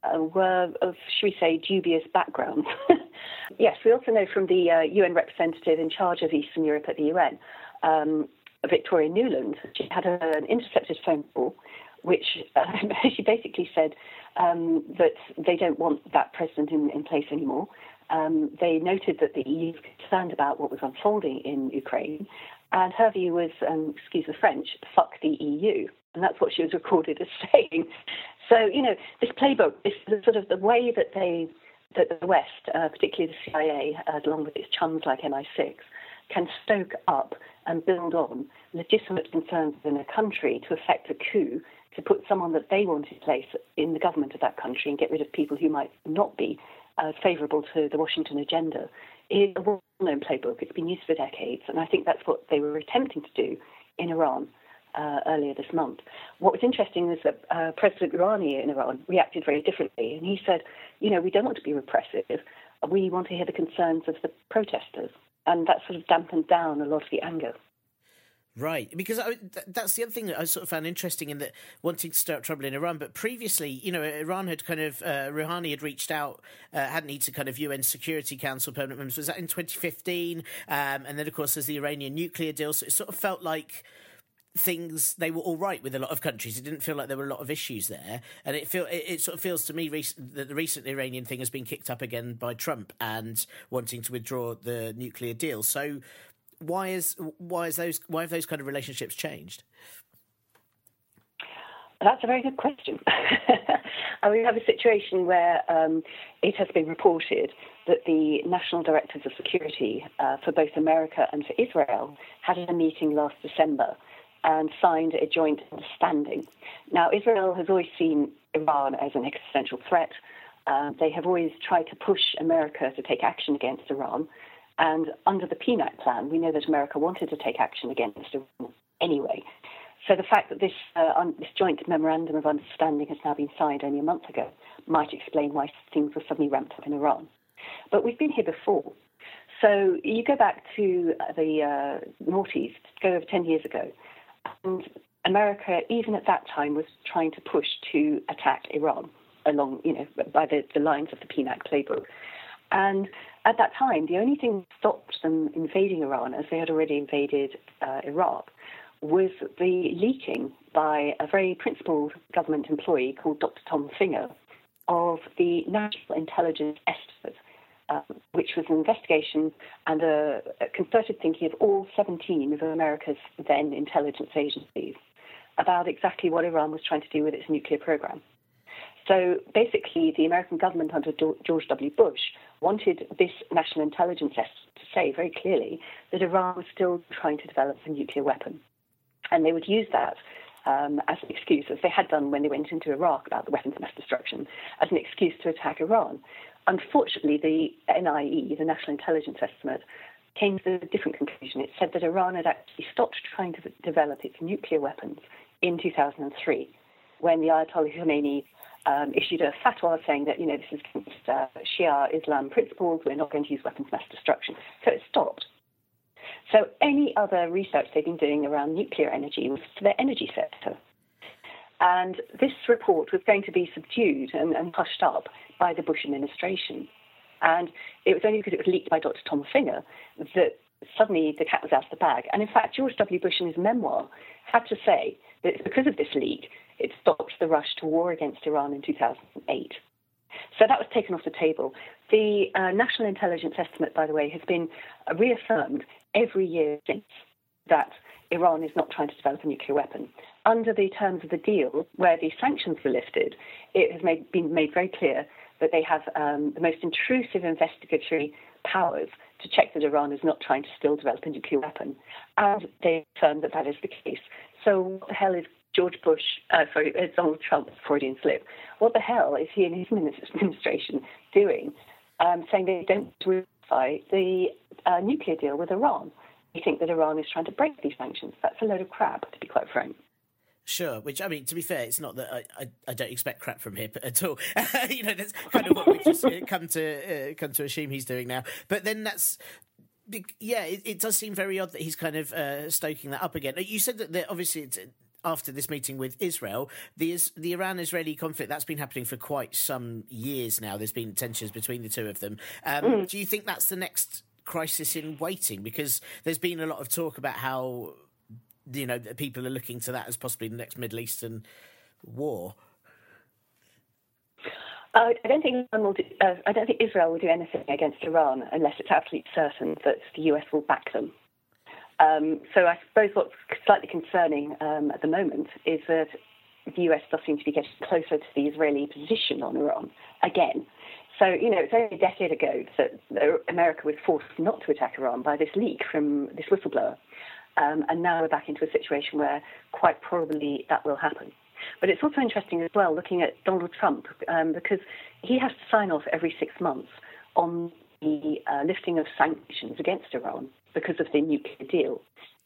uh, were of, should we say, dubious backgrounds. yes, we also know from the uh, UN representative in charge of Eastern Europe at the UN um, Victoria Nuland, she had an intercepted phone call, which uh, she basically said um, that they don't want that president in, in place anymore. Um, they noted that the EU was concerned about what was unfolding in Ukraine, and her view was, um, excuse the French, fuck the EU. And that's what she was recorded as saying. So, you know, this playbook is sort of the way that they, that the West, uh, particularly the CIA, uh, along with its chums like MI6, can stoke up and build on legitimate concerns within a country to effect a coup to put someone that they want in place in the government of that country and get rid of people who might not be uh, favourable to the Washington agenda is a well-known playbook. It's been used for decades, and I think that's what they were attempting to do in Iran. Uh, earlier this month. What was interesting was that uh, President Rouhani in Iran reacted very differently, and he said, "You know, we don't want to be repressive. We want to hear the concerns of the protesters." and that sort of dampened down a lot of the anger. Right, because I, that's the other thing that I sort of found interesting in that wanting to stir up trouble in Iran. But previously, you know, Iran had kind of uh, Rouhani had reached out, uh, hadn't he, to kind of UN Security Council permanent members. Was that in 2015? Um, and then, of course, there's the Iranian nuclear deal. So it sort of felt like things they were all right with a lot of countries. It didn't feel like there were a lot of issues there, and it feel it, it sort of feels to me rec- that the recent Iranian thing has been kicked up again by Trump and wanting to withdraw the nuclear deal. So why is why is those why have those kind of relationships changed? That's a very good question. and we have a situation where um, it has been reported that the national directors of security uh, for both America and for Israel had a meeting last December and signed a joint understanding. Now, Israel has always seen Iran as an existential threat. Uh, they have always tried to push America to take action against Iran. And under the PNAC plan, we know that America wanted to take action against Iran anyway. So the fact that this, uh, un- this joint memorandum of understanding has now been signed only a month ago might explain why things were suddenly ramped up in Iran. But we've been here before. So you go back to the uh, noughties, go over 10 years ago, and America, even at that time, was trying to push to attack Iran along, you know, by the, the lines of the PNAC playbook. And at that time, the only thing that stopped them invading Iran, as they had already invaded uh, Iraq, was the leaking by a very principled government employee called Dr. Tom Fingar of the National Intelligence Estimate um, which was an investigation and a, concerted thinking of all 17 of America's then intelligence agencies about exactly what Iran was trying to do with its nuclear program. So basically, the American government under George W. Bush wanted this national intelligence estimate to say very clearly that Iran was still trying to develop a nuclear weapon. And they would use that um, as an excuse, as they had done when they went into Iraq about the weapons of mass destruction, as an excuse to attack Iran. Unfortunately, the NIE, the National Intelligence Estimate, came to a different conclusion. It said that Iran had actually stopped trying to develop its nuclear weapons in 2003 when the Ayatollah Khomeini um, issued a fatwa saying that, you know, this is against uh, Shia Islam principles, we're not going to use weapons of mass destruction. So it stopped. So any other research they've been doing around nuclear energy was for their energy sector. And this report was going to be subdued and, and hushed up by the Bush administration. And it was only because it was leaked by Dr. Tom Fingar that suddenly the cat was out of the bag. And in fact, George W. Bush in his memoir had to say that it's because of this leak it stopped the rush to war against Iran in 2008. So that was taken off the table. The uh, national intelligence estimate, by the way, has been reaffirmed every year since that Iran is not trying to develop a nuclear weapon. Under the terms of the deal, where the sanctions were lifted, it has made, been made very clear that they have um, the most intrusive investigatory powers to check that Iran is not trying to still develop a nuclear weapon. And they affirm that that is the case. So, what the hell is George Bush, uh, sorry, uh, Donald Trump, Freudian slip? What the hell is he and his administration doing um, saying they don't ratify the uh, nuclear deal with Iran? We think that Iran is trying to break these sanctions. That's a load of crap, to be quite frank. Sure, which I mean, to be fair, it's not that I, I, I don't expect crap from him at all. you know, that's kind of what we've just uh, come to uh, come to assume he's doing now. But then that's yeah, it, it, does seem very odd that he's kind of uh, stoking that up again. You said that, that obviously it's after this meeting with Israel, the the Iran-Israeli conflict that's been happening for quite some years now. There's been tensions between the two of them. Um, mm. Do you think that's the next crisis in waiting? Because there's been a lot of talk about how you know people are looking to that as possibly the next Middle Eastern war. Uh, I don't think do, uh, I don't think Israel will do anything against Iran unless it's absolutely certain that the US will back them. Um, so I suppose what's slightly concerning um, at the moment is that the US does seem to be getting closer to the Israeli position on Iran again. So, you know, it's only a decade ago that America was forced not to attack Iran by this leak from this whistleblower. Um, and now we're back into a situation where quite probably that will happen. But it's also interesting as well looking at Donald Trump um, because he has to sign off every six months on the uh, lifting of sanctions against Iran because of the nuclear deal.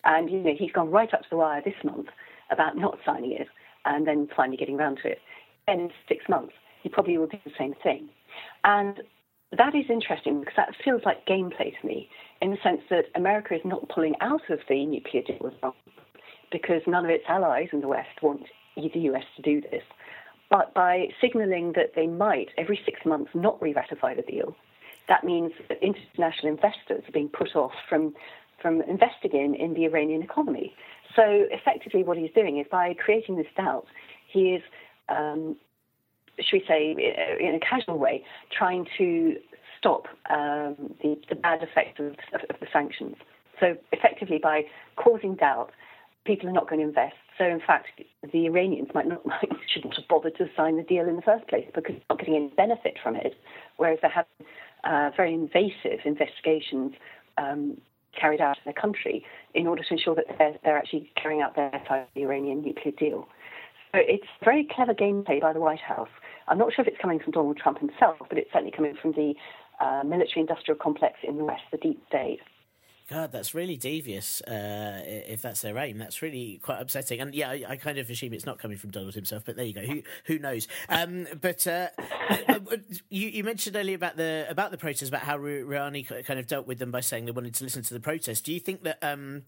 And you know, he's gone right up to the wire this month about not signing it and then finally getting around to it. And in six months, he probably will do the same thing. And that is interesting because that feels like gameplay to me in the sense that America is not pulling out of the nuclear deal with Iran because none of its allies in the West want the US to do this. But by signaling that they might, every six months, not re ratify the deal, that means that international investors are being put off from, from investing in, in the Iranian economy. So effectively, what he's doing is by creating this doubt, he is, um, should we say, in a casual way, trying to stop um, the, the, bad effects of, of, the sanctions. So effectively, by causing doubt, people are not going to invest. So, in fact, the Iranians might not shouldn't have bothered to sign the deal in the first place because they're not getting any benefit from it, whereas they're having uh, very invasive investigations um, carried out in the country in order to ensure that they're, they're actually carrying out their side of the Iranian nuclear deal. So it's very clever gameplay by the White House. I'm not sure if it's coming from Donald Trump himself, but it's certainly coming from the uh, military industrial complex in the West, the deep state. God, that's really devious. Uh, if that's their aim, that's really quite upsetting. And yeah, I, I, kind of assume it's not coming from Donald himself, but there you go. Who who knows? Um, but uh, uh you, you, mentioned earlier about the about the protest, about how Rouhani kind of dealt with them by saying they wanted to listen to the protest. Do you think that? Um,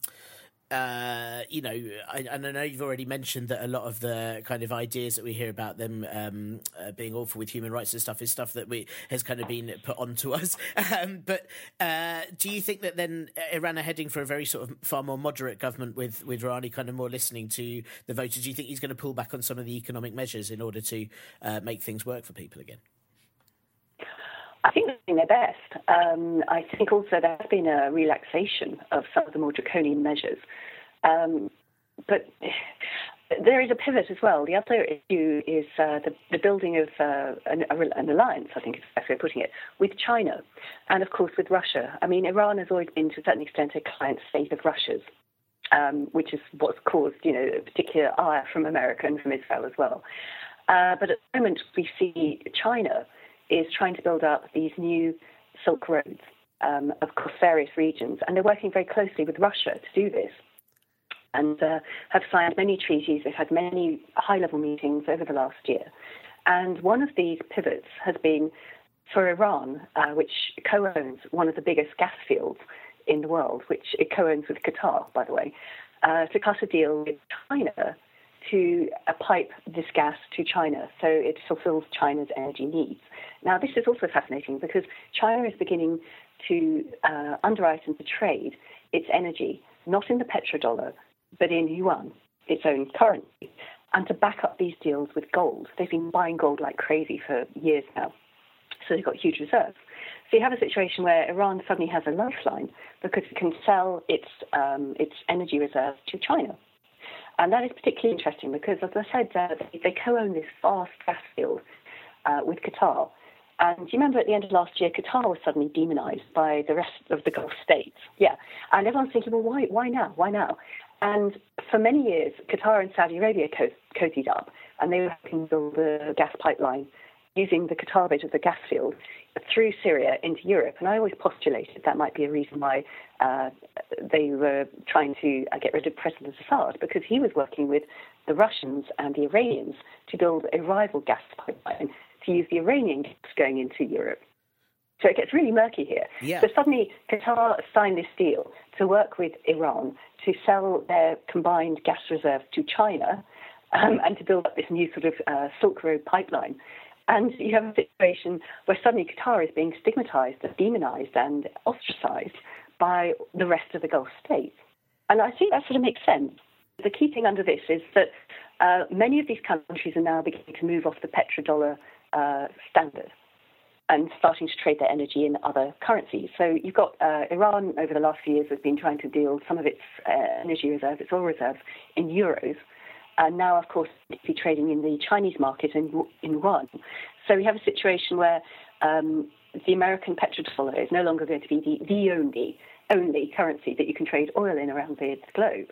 uh, you know, I, and I know you've already mentioned that a lot of the kind of ideas that we hear about them um, uh, being awful with human rights and stuff is stuff that we has kind of been put onto us. Um, but uh, do you think that then Iran are heading for a very sort of far more moderate government with with Rouhani kind of more listening to the voters? Do you think he's going to pull back on some of the economic measures in order to uh, make things work for people again? I think they're doing their best. Um, I think also there has been a relaxation of some of the more draconian measures. Um, but there is a pivot as well. The other issue is uh, the, the, building of uh, an, an, alliance, I think is the best way of putting it, with China and, of course, with Russia. I mean, Iran has always been, to a certain extent, a client state of Russia's, um, which is what's caused, you know, a particular ire from America and from Israel as well. Uh, but at the moment, we see China is trying to build up these new Silk Roads um, across various regions, and they're working very closely with Russia to do this. And uh, have signed many treaties. They've had many high-level meetings over the last year, and one of these pivots has been for Iran, uh, which co-owns one of the biggest gas fields in the world, which it co-owns with Qatar, by the way, uh, to cut a deal with China to pipe this gas to China, so it fulfills China's energy needs. Now, this is also fascinating because China is beginning to uh, underwrite and to trade its energy not in the petrodollar, but in yuan, its own currency, and to back up these deals with gold. They've been buying gold like crazy for years now, so they've got huge reserves. So you have a situation where Iran suddenly has a lifeline because it can sell its um, its energy reserves to China. And that is particularly interesting because, as I said, uh, they, they co-own this vast gas field uh, with Qatar. And you remember at the end of last year, Qatar was suddenly demonized by the rest of the Gulf states? Yeah. And everyone's thinking, well, why, why now? Why now? And for many years, Qatar and Saudi Arabia co- cozied up, and they were helping build the gas pipeline using the Qatar bit of the gas field through Syria into Europe. And I always postulated that might be a reason why uh, they were trying to uh, get rid of President Assad, because he was working with the Russians and the Iranians to build a rival gas pipeline to use the Iranian gas going into Europe. So it gets really murky here. Yeah. So suddenly, Qatar signed this deal to work with Iran to sell their combined gas reserves to China um, and to build up this new sort of uh, Silk Road pipeline. And you have a situation where suddenly Qatar is being stigmatized and demonized and ostracized by the rest of the Gulf states. And I think that sort of makes sense. The key thing under this is that uh, many of these countries are now beginning to move off the petrodollar uh, standard and starting to trade their energy in other currencies. So you've got uh, Iran over the last few years has been trying to deal some of its uh, energy reserves, its oil reserves, in euros, and now, of course, be trading in the Chinese market in, in yuan. So we have a situation where um, the American petrodollar is no longer going to be the, the only only currency that you can trade oil in around the globe,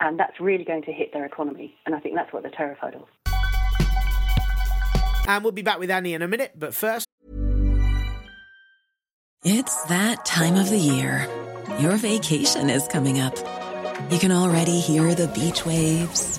and that's really going to hit their economy. And I think that's what they're terrified of. And we'll be back with Annie in a minute, but first. It's that time of the year. Your vacation is coming up. You can already hear the beach waves,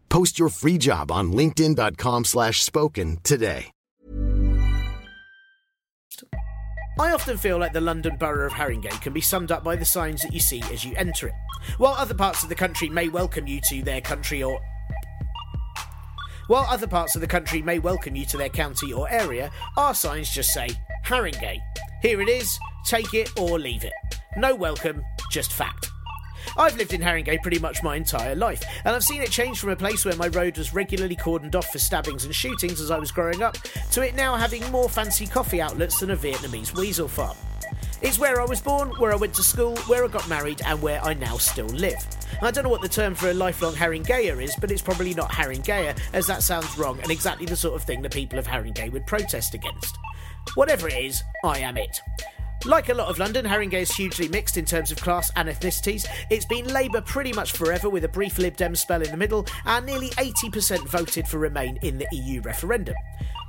Post your free job on linkedin.com slash spoken today. I often feel like the London borough of Haringey can be summed up by the signs that you see as you enter it. While other parts of the country may welcome you to their country or while other parts of the country may welcome you to their county or area, our signs just say Haringey. Here it is, take it or leave it. No welcome, just fact. I've lived in Haringey pretty much my entire life, and I've seen it change from a place where my road was regularly cordoned off for stabbings and shootings as I was growing up, to it now having more fancy coffee outlets than a Vietnamese weasel farm. It's where I was born, where I went to school, where I got married, and where I now still live. I don't know what the term for a lifelong Haringeyer is, but it's probably not Haringeyer, as that sounds wrong and exactly the sort of thing the people of Haringey would protest against. Whatever it is, I am it. Like a lot of London, Haringey is hugely mixed in terms of class and ethnicities. It's been Labour pretty much forever, with a brief Lib Dem spell in the middle, and nearly 80% voted for Remain in the EU referendum.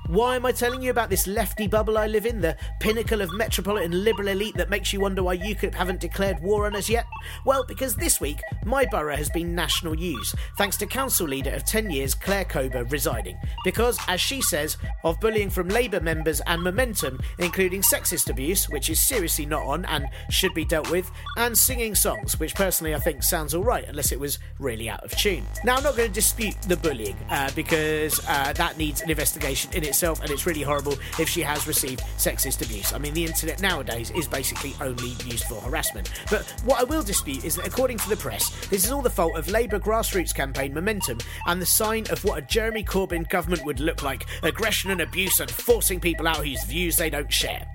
Why am I telling you about this lefty bubble I live in, the pinnacle of metropolitan liberal elite that makes you wonder why UKIP haven't declared war on us yet? Well, because this week, my borough has been national news, thanks to council leader of 10 years, Claire Kober, resigning. Because, as she says, of bullying from Labour members and momentum, including sexist abuse, which is seriously not on and should be dealt with, and singing songs, which personally I think sounds alright, unless it was really out of tune. Now, I'm not going to dispute the bullying, uh, because uh, that needs an investigation in itself, and it's really horrible if she has received sexist abuse. I mean, the internet nowadays is basically only used for harassment. But what I will dispute is that, according to the press, this is all the fault of Labour grassroots campaign momentum and the sign of what a Jeremy Corbyn government would look like aggression and abuse and forcing people out whose views they don't share.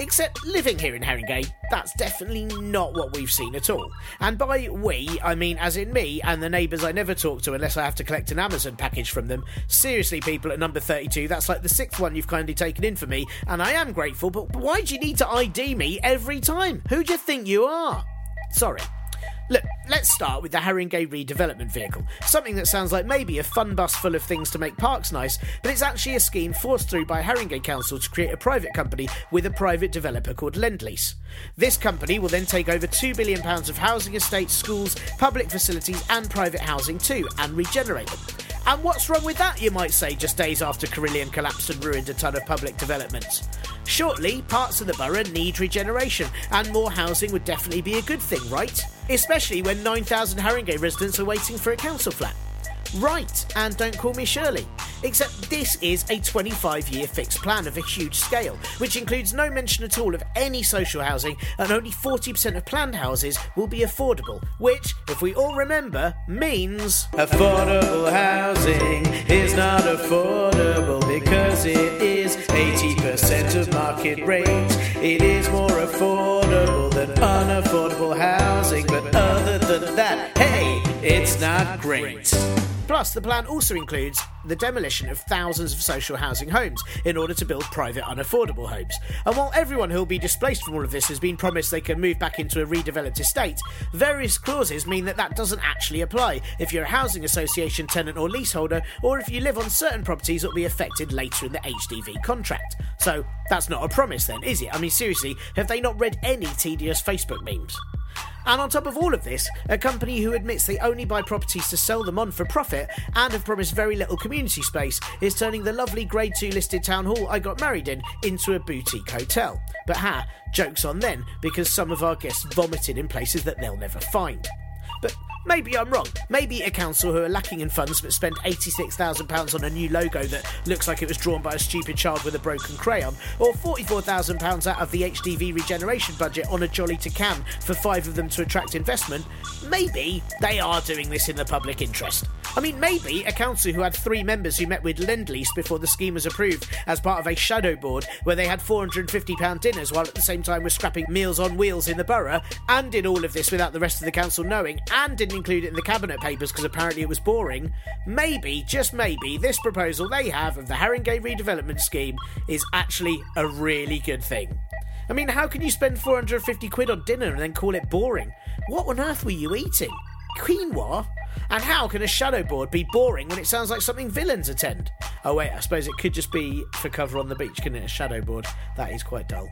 Except living here in Haringey, that's definitely not what we've seen at all. And by we, I mean as in me and the neighbours I never talk to unless I have to collect an Amazon package from them. Seriously, people at number 32, that's like the sixth one you've kindly taken in for me, and I am grateful, but why do you need to ID me every time? Who do you think you are? Sorry. Look, let's start with the Haringey redevelopment vehicle. Something that sounds like maybe a fun bus full of things to make parks nice, but it's actually a scheme forced through by Haringey Council to create a private company with a private developer called Lendlease. This company will then take over £2 billion of housing estates, schools, public facilities, and private housing too, and regenerate them. And what's wrong with that, you might say, just days after Carillion collapsed and ruined a ton of public developments? Shortly, parts of the borough need regeneration, and more housing would definitely be a good thing, right? Especially when 9,000 Haringey residents are waiting for a council flat. Right, and don't call me Shirley. Except this is a 25 year fixed plan of a huge scale, which includes no mention at all of any social housing, and only 40% of planned houses will be affordable, which, if we all remember, means. Affordable housing is not affordable because it is 80% of market rate. It is more affordable unaffordable housing, but other than that, hey, it's not great. Plus, the plan also includes the demolition of thousands of social housing homes in order to build private unaffordable homes. And while everyone who will be displaced from all of this has been promised they can move back into a redeveloped estate, various clauses mean that that doesn't actually apply if you're a housing association tenant or leaseholder, or if you live on certain properties that will be affected later in the HDV contract. So, that's not a promise then, is it? I mean, seriously, have they not read any tedious Facebook memes? And on top of all of this, a company who admits they only buy properties to sell them on for profit and have promised very little community space is turning the lovely Grade 2 listed town hall I got married in into a boutique hotel. But ha, joke's on them because some of our guests vomited in places that they'll never find. But Maybe I'm wrong. Maybe a council who are lacking in funds but spent £86,000 on a new logo that looks like it was drawn by a stupid child with a broken crayon, or £44,000 out of the HDV regeneration budget on a jolly to Cannes for five of them to attract investment, maybe they are doing this in the public interest. I mean, maybe a council who had three members who met with Lendlease before the scheme was approved as part of a shadow board where they had £450 dinners while at the same time were scrapping meals on wheels in the borough, and did all of this without the rest of the council knowing, and didn't include it in the cabinet papers because apparently it was boring, maybe, just maybe, this proposal they have of the Haringey redevelopment scheme is actually a really good thing. I mean, how can you spend 450 quid on dinner and then call it boring? What on earth were you eating? Quinoa? And how can a shadow board be boring when it sounds like something villains attend? Oh wait, I suppose it could just be for cover on the beach, couldn't it? A shadow board. That is quite dull.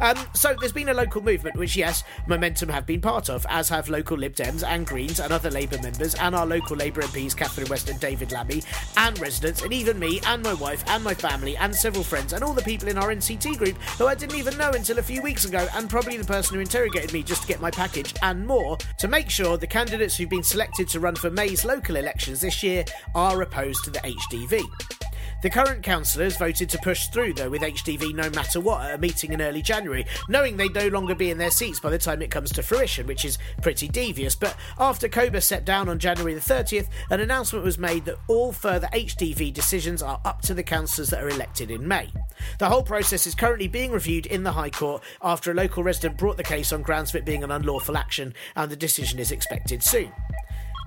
Um, so there's been a local movement, which yes, Momentum have been part of, as have local Lib Dems and Greens and other Labour members, and our local Labour MPs Catherine West and David Lammy, and residents, and even me and my wife and my family and several friends and all the people in our NCT group who I didn't even know until a few weeks ago, and probably the person who interrogated me just to get my package and more, to make sure the candidates who've been selected to run for May's local elections this year are opposed to the HDV. The current councillors voted to push through, though, with HDV no matter what at a meeting in early January, knowing they'd no longer be in their seats by the time it comes to fruition, which is pretty devious. But after Kober stepped down on January the 30th, an announcement was made that all further HDV decisions are up to the councillors that are elected in May. The whole process is currently being reviewed in the High Court after a local resident brought the case on grounds of it being an unlawful action, and the decision is expected soon.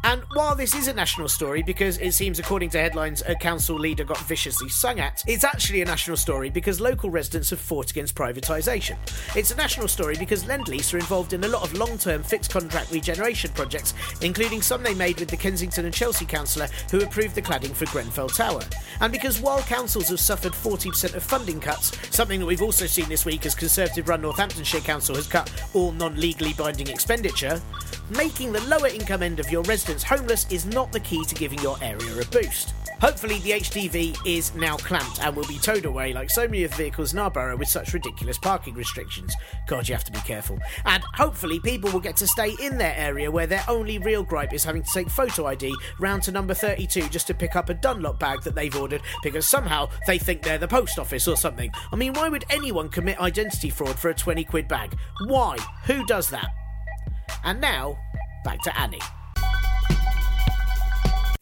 And while this is a national story, because it seems, according to headlines, a council leader got viciously sung at, it's actually a national story because local residents have fought against privatisation. It's a national story because Lendlease are involved in a lot of long term fixed contract regeneration projects, including some they made with the Kensington and Chelsea councillor who approved the cladding for Grenfell Tower. And because while councils have suffered 40% of funding cuts, something that we've also seen this week as Conservative run Northamptonshire Council has cut all non legally binding expenditure, making the lower income end of your residents homeless is not the key to giving your area a boost. Hopefully, the HDV is now clamped and will be towed away like so many of the vehicles in our borough with such ridiculous parking restrictions. God, you have to be careful. And hopefully, people will get to stay in their area where their only real gripe is having to take photo ID round to number 32 just to pick up a Dunlop bag that they've ordered because somehow they think they're the post office or something. I mean, why would anyone commit identity fraud for a 20 quid bag? Why? Who does that? And now, back to Annie.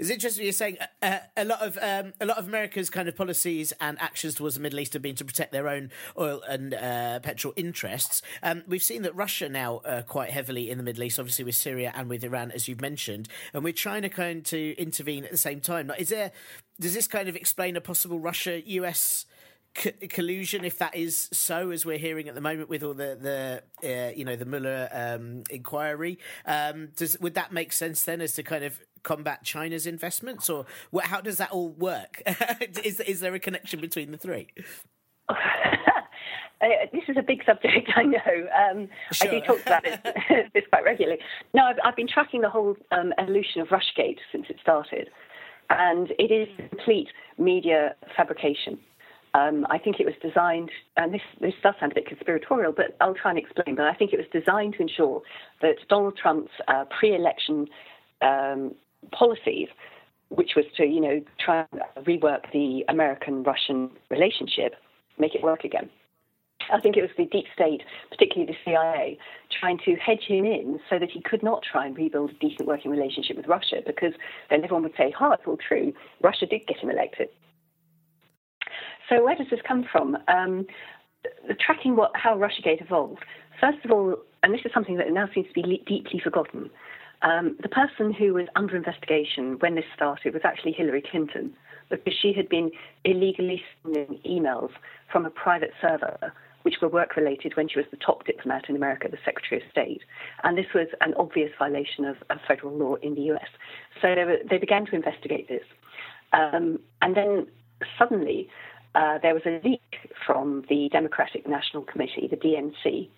It's interesting you're saying uh, uh, a lot of um, a lot of America's kind of policies and actions towards the Middle East have been to protect their own oil and uh, petrol interests. Um, we've seen that Russia now uh, quite heavily in the Middle East, obviously with Syria and with Iran, as you've mentioned, and we're trying to kind to intervene at the same time. Is there does this kind of explain a possible Russia US? collusion, if that is so, as we're hearing at the moment with all the the uh, you know the Mueller um, inquiry. Um, does would that make sense then, as to kind of combat China's investments, or how does that all work? is is there a connection between the three? Uh, this is a big subject, I know. Um, sure. I do talk about it, this quite regularly. No, I've, I've, been tracking the whole um, evolution of Rushgate since it started, and it is complete media fabrication. Um, I think it was designed, and this, this does sound a bit conspiratorial, but I'll try and explain. But I think it was designed to ensure that Donald Trump's uh, pre election um, policies, which was to, you know, try and rework the American Russian relationship, make it work again. I think it was the deep state, particularly the CIA, trying to hedge him in so that he could not try and rebuild a decent working relationship with Russia because then everyone would say, ha, oh, it's all true. Russia did get him elected. So where does this come from? Um, tracking what, how Russiagate evolved. First of all, and this is something that now seems to be le- deeply forgotten, um, the person who was under investigation when this started was actually Hillary Clinton, because she had been illegally sending emails from a private server, which were work related when she was the top diplomat in America, the Secretary of State. And this was an obvious violation of, of federal law in the US. So they, were, they began to investigate this. Um, and then suddenly, uh, there was a leak from the Democratic National Committee, the DNC,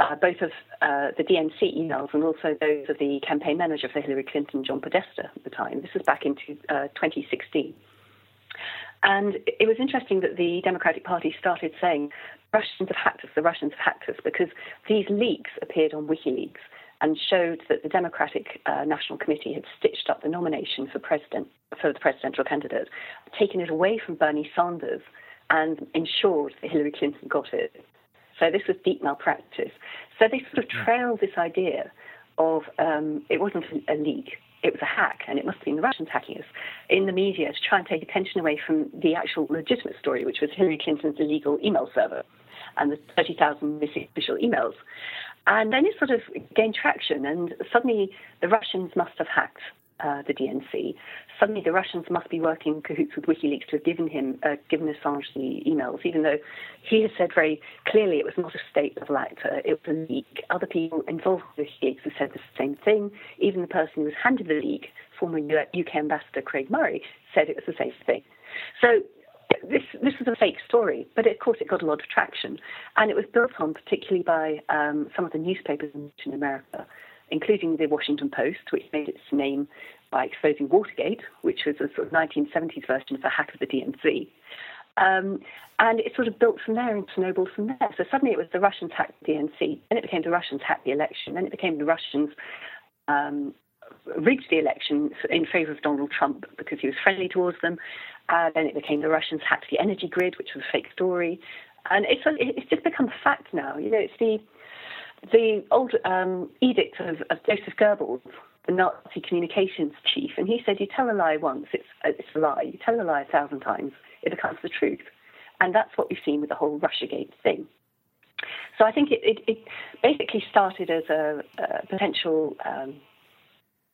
uh, both of uh, the DNC emails and also those of the campaign manager for Hillary Clinton, John Podesta, at the time. This was back in 2016. Uh, and it was interesting that the Democratic Party started saying, Russians have hacked us, the Russians have hacked us, because these leaks appeared on WikiLeaks and showed that the Democratic uh, National Committee had stitched up the nomination for president for the presidential candidate, taken it away from Bernie Sanders, and ensured that Hillary Clinton got it. So this was deep malpractice. So they sort of trailed this idea of um, it wasn't a leak, it was a hack, and it must have been the Russians hacking us in the media to try and take attention away from the actual legitimate story, which was Hillary Clinton's illegal email server and the 30,000 missing official emails. And then it sort of gained traction, and suddenly the Russians must have hacked uh, the DNC. Suddenly, the Russians must be working in cahoots with WikiLeaks to have given him, uh, given Assange the emails, even though he has said very clearly it was not a state-level actor; it was a leak. Other people involved with WikiLeaks have said the same thing. Even the person who was handed the leak, former UK Ambassador Craig Murray, said it was the same thing. So this this was a fake story, but of course it got a lot of traction, and it was built on particularly by um, some of the newspapers in America, including the Washington Post, which made its name by exposing Watergate, which was a sort of 1970s version of the hack of the DNC. Um, and it sort of built from there and snowballed from there. So suddenly it was the Russians hacked the DNC, then it became the Russians hacked the election, then it became the Russians um, rigged the election in favour of Donald Trump because he was friendly towards them. Uh, then it became the Russians hacked the energy grid, which was a fake story. And it's, it's just become fact now. You know, it's the the old um, edict of, of, Joseph Goebbels, the Nazi communications chief, and he said, "You tell a lie once, it's it's a lie. You tell a lie a thousand times, it becomes the truth." And that's what we've seen with the whole RussiaGate thing. So I think it, it, it basically started as a, a potential um,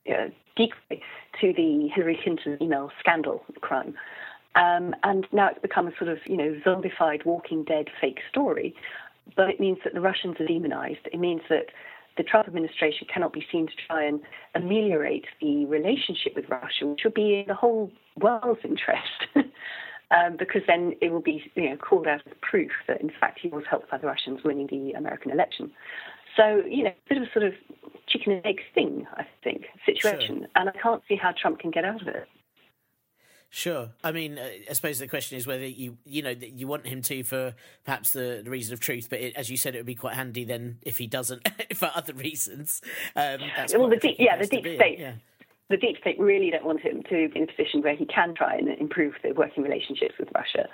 uh, decoy to the Hillary Clinton email scandal crime. Um, and now it's become a sort of, you know, zombified, walking dead fake story. But it means that the Russians are demonized. It means that the Trump administration cannot be seen to try and ameliorate the relationship with Russia, which would be in the whole world's interest. um, because then it will be you know, called out as proof that, in fact, he was helped by the Russians winning the American election. So, you know, a bit of a sort of chicken and egg thing, I think, situation. Sure. And I can't see how Trump can get out of it. Sure. I mean, uh, I suppose the question is whether you, you know, you want him to for perhaps the, the reason of truth, but it, as you said, it would be quite handy then if he doesn't for other reasons. Um, well, the deep, yeah, the deep state. Yeah. The deep state really don't want him to be in a position where he can try and improve the working relationships with Russia,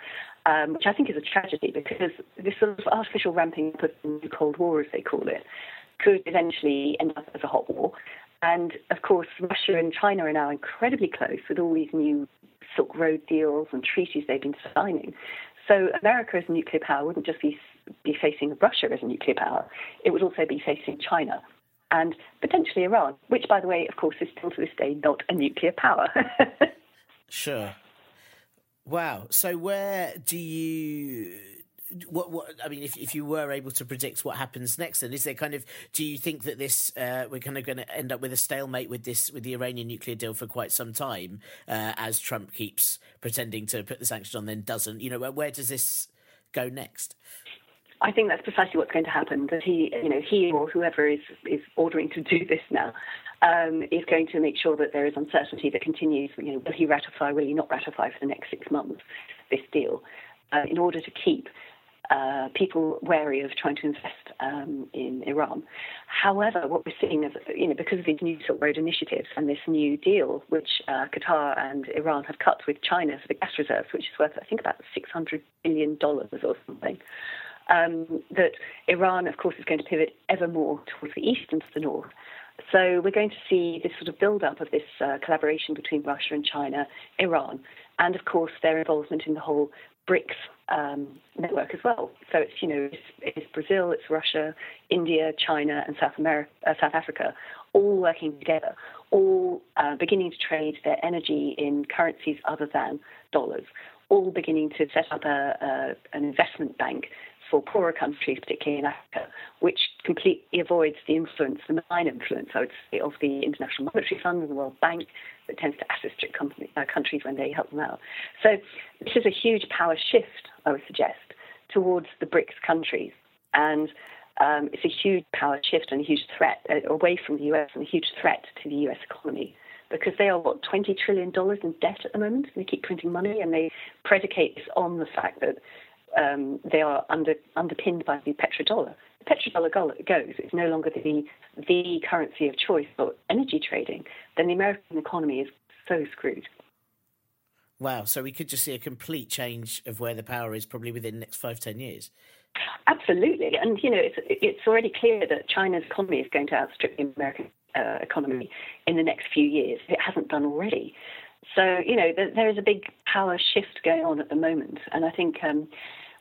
um, which I think is a tragedy because this sort of artificial ramping up of the Cold War, as they call it, could eventually end up as a hot war. And of course, Russia and China are now incredibly close with all these new Silk Road deals and treaties they've been signing. So America as a nuclear power wouldn't just be, be facing Russia as a nuclear power, it would also be facing China and potentially Iran, which, by the way, of course, is still to this day not a nuclear power. sure. Wow. So where do you what what I mean, if if you were able to predict what happens next, then is there kind of do you think that this uh, we're kind of going to end up with a stalemate with this with the Iranian nuclear deal for quite some time uh, as Trump keeps pretending to put the sanctions on, then doesn't? You know, where, where does this go next? I think that's precisely what's going to happen. That he, you know, he or whoever is is ordering to do this now um, is going to make sure that there is uncertainty that continues. You know, will he ratify? Will he not ratify for the next six months this deal? Uh, in order to keep uh, people wary of trying to invest um, in Iran. However, what we're seeing is, you know, because of these new Silk Road initiatives and this new deal, which uh, Qatar and Iran have cut with China for the gas reserves, which is worth, I think, about $600 billion or something. Um, that Iran, of course, is going to pivot ever more towards the east and to the north. So we're going to see this sort of build-up of this uh, collaboration between Russia and China, Iran, and of course their involvement in the whole BRICS um, network as well. So it's you know it's, it's, Brazil, it's Russia, India, China, and South America, uh, South Africa, all working together, all uh, beginning to trade their energy in currencies other than dollars, all beginning to set up a, a, an investment bank for poorer countries, particularly in Africa, which completely avoids the influence, the malign influence, I would say, of the International Monetary Fund and the World Bank that tends to assist uh, countries when they help them out. So this is a huge power shift, I would suggest, towards the BRICS countries. And um, it's a huge power shift and a huge threat uh, away from the US and a huge threat to the US economy because they are, what, $20 trillion in debt at the moment. They keep printing money and they predicate this on the fact that um, they are under, underpinned by the petrodollar. The petrodollar goes, it's no longer the, the currency of choice for energy trading, then the American economy is so screwed. Wow, so we could just see a complete change of where the power is probably within the next five, ten years. Absolutely, and you know it's it's already clear that China's economy is going to outstrip the American uh, economy in the next few years. It hasn't done already. So you know there, there is a big power shift going on at the moment, and I think um,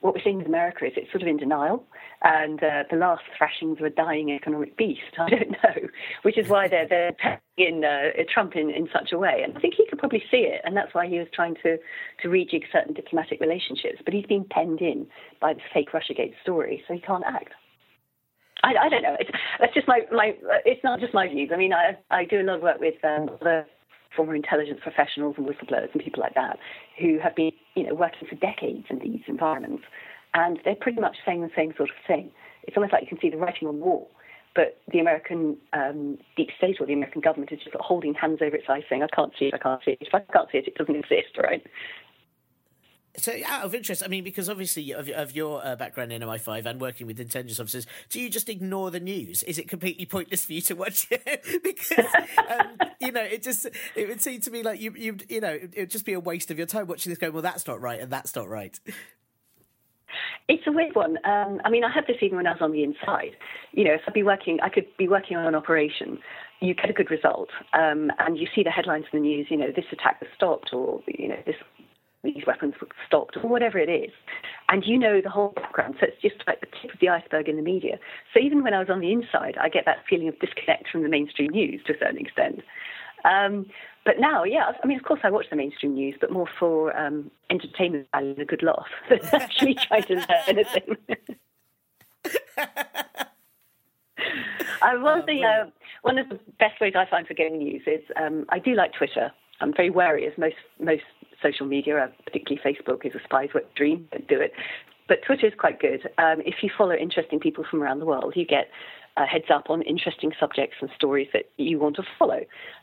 what we're seeing with America is it's sort of in denial, and uh, the last thrashings of a dying economic beast. I don't know, which is why they're they're in uh, Trump in, in such a way, and I think he could probably see it, and that's why he was trying to to rejig certain diplomatic relationships. But he's been penned in by the fake RussiaGate story, so he can't act. I, I don't know. It's, that's just my my. It's not just my views. I mean, I I do a lot of work with um, former intelligence professionals and whistleblowers and people like that who have been, you know, working for decades in these environments, and they're pretty much saying the same sort of thing. It's almost like you can see the writing on the wall. But the American um, deep state or the American government is just holding hands over its eyes, saying, "I can't see it. I can't see it. If I can't see it, it doesn't exist." Right? So, out of interest, I mean, because obviously of, of your uh, background in MI5 and working with intelligence officers, do you just ignore the news? Is it completely pointless for you to watch it? because um, you know, it just it would seem to me like you you you know it would just be a waste of your time watching this. Going, well, that's not right, and that's not right. It's a weird one. Um, I mean, I had this even when I was on the inside. You know, if I'd be working, I could be working on an operation. You get a good result, um, and you see the headlines in the news. You know, this attack was stopped, or you know, this these weapons were stopped, or whatever it is. And you know the whole background, so it's just like the tip of the iceberg in the media. So even when I was on the inside, I get that feeling of disconnect from the mainstream news to a certain extent. Um, but now, yeah, I mean, of course, I watch the mainstream news, but more for um, entertainment value and a good laugh than actually trying to learn anything. I one of the uh, one of the best ways I find for getting news is um, I do like Twitter. I'm very wary, as most most social media, uh, particularly Facebook, is a spy's wet dream. Don't do it. But Twitter is quite good. Um, if you follow interesting people from around the world, you get a heads up on interesting subjects and stories that you want to follow.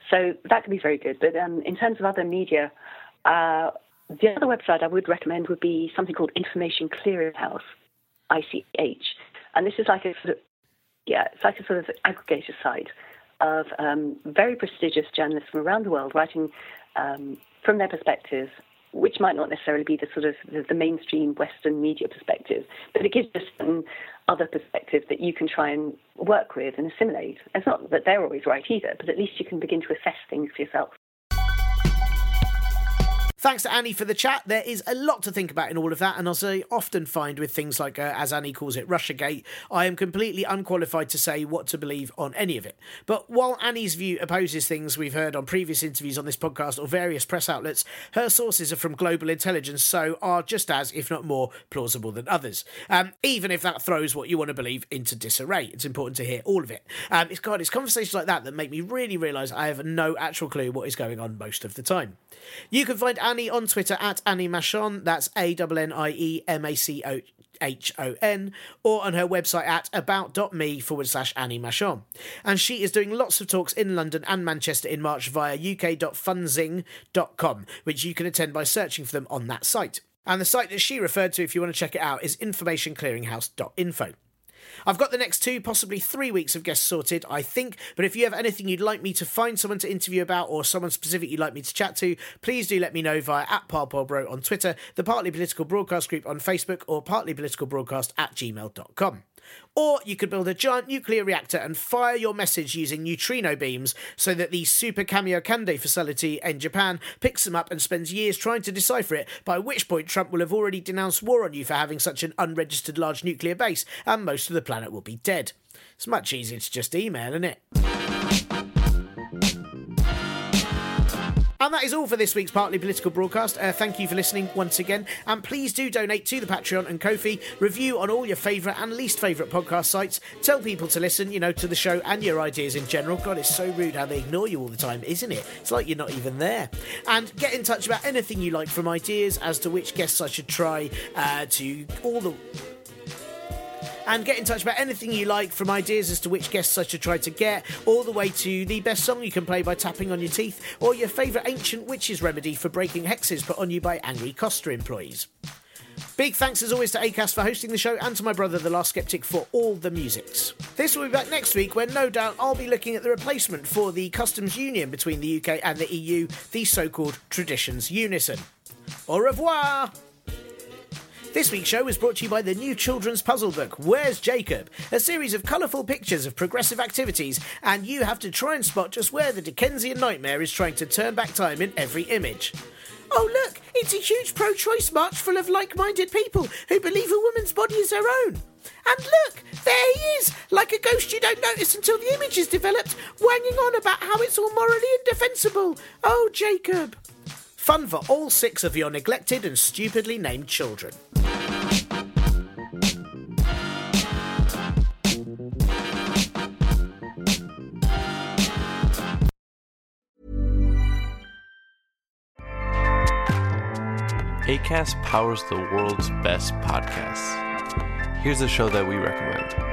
So that can be very good. But um, in terms of other media, uh, the other website I would recommend would be something called Information Clearinghouse, ICH. And this is like a sort of, yeah, it's like a sort of aggregator site of um, very prestigious journalists from around the world writing um, from their perspective which might not necessarily be the sort of the, the mainstream Western media perspective, but it gives us some other perspective that you can try and work with and assimilate. It's not that they're always right either, but at least you can begin to assess things for yourself. Thanks to Annie for the chat. There is a lot to think about in all of that, and as I often find with things like, uh, as Annie calls it, Russiagate, I am completely unqualified to say what to believe on any of it. But while Annie's view opposes things we've heard on previous interviews on this podcast or various press outlets, her sources are from global intelligence, so are just as, if not more, plausible than others. Um, even if that throws what you want to believe into disarray, it's important to hear all of it. Um, it's God, it's conversations like that that make me really realise I have no actual clue what is going on most of the time. You can find Annie on Twitter at Annie Machon, that's A N N I E M A C O H O N, or on her website at about.me forward slash Annie Machon. And she is doing lots of talks in London and Manchester in March via uk.funzing.com, which you can attend by searching for them on that site. And the site that she referred to, if you want to check it out, is informationclearinghouse.info. I've got the next two, possibly three weeks of guests sorted, I think. But if you have anything you'd like me to find someone to interview about or someone specific you'd like me to chat to, please do let me know via at Bro on Twitter, the Partly Political Broadcast Group on Facebook, or partlypoliticalbroadcast at gmail.com. Or you could build a giant nuclear reactor and fire your message using neutrino beams so that the Super Kamiokande facility in Japan picks them up and spends years trying to decipher it, by which point Trump will have already denounced war on you for having such an unregistered large nuclear base, and most of the planet will be dead. It's much easier to just email, isn't it? And that is all for this week's Partly Political broadcast. Uh, thank you for listening once again. And please do donate to the Patreon and Ko-fi. Review on all your favourite and least favourite podcast sites. Tell people to listen, you know, to the show and your ideas in general. God, it's so rude how they ignore you all the time, isn't it? It's like you're not even there. And get in touch about anything you like from ideas as to which guests I should try uh, to all the and get in touch about anything you like from ideas as to which guests I should try to get, all the way to the best song you can play by tapping on your teeth, or your favourite ancient witch's remedy for breaking hexes put on you by angry Costa employees. Big thanks as always to ACAST for hosting the show and to my brother, The Last Skeptic, for all the musics. This will be back next week when no doubt I'll be looking at the replacement for the customs union between the UK and the EU, the so called Traditions Unison. Au revoir! This week's show was brought to you by the new children's puzzle book, Where's Jacob? A series of colourful pictures of progressive activities, and you have to try and spot just where the Dickensian nightmare is trying to turn back time in every image. Oh, look, it's a huge pro choice march full of like minded people who believe a woman's body is their own. And look, there he is, like a ghost you don't notice until the image is developed, wanging on about how it's all morally indefensible. Oh, Jacob. Fun for all six of your neglected and stupidly named children. ACAST powers the world's best podcasts. Here's a show that we recommend.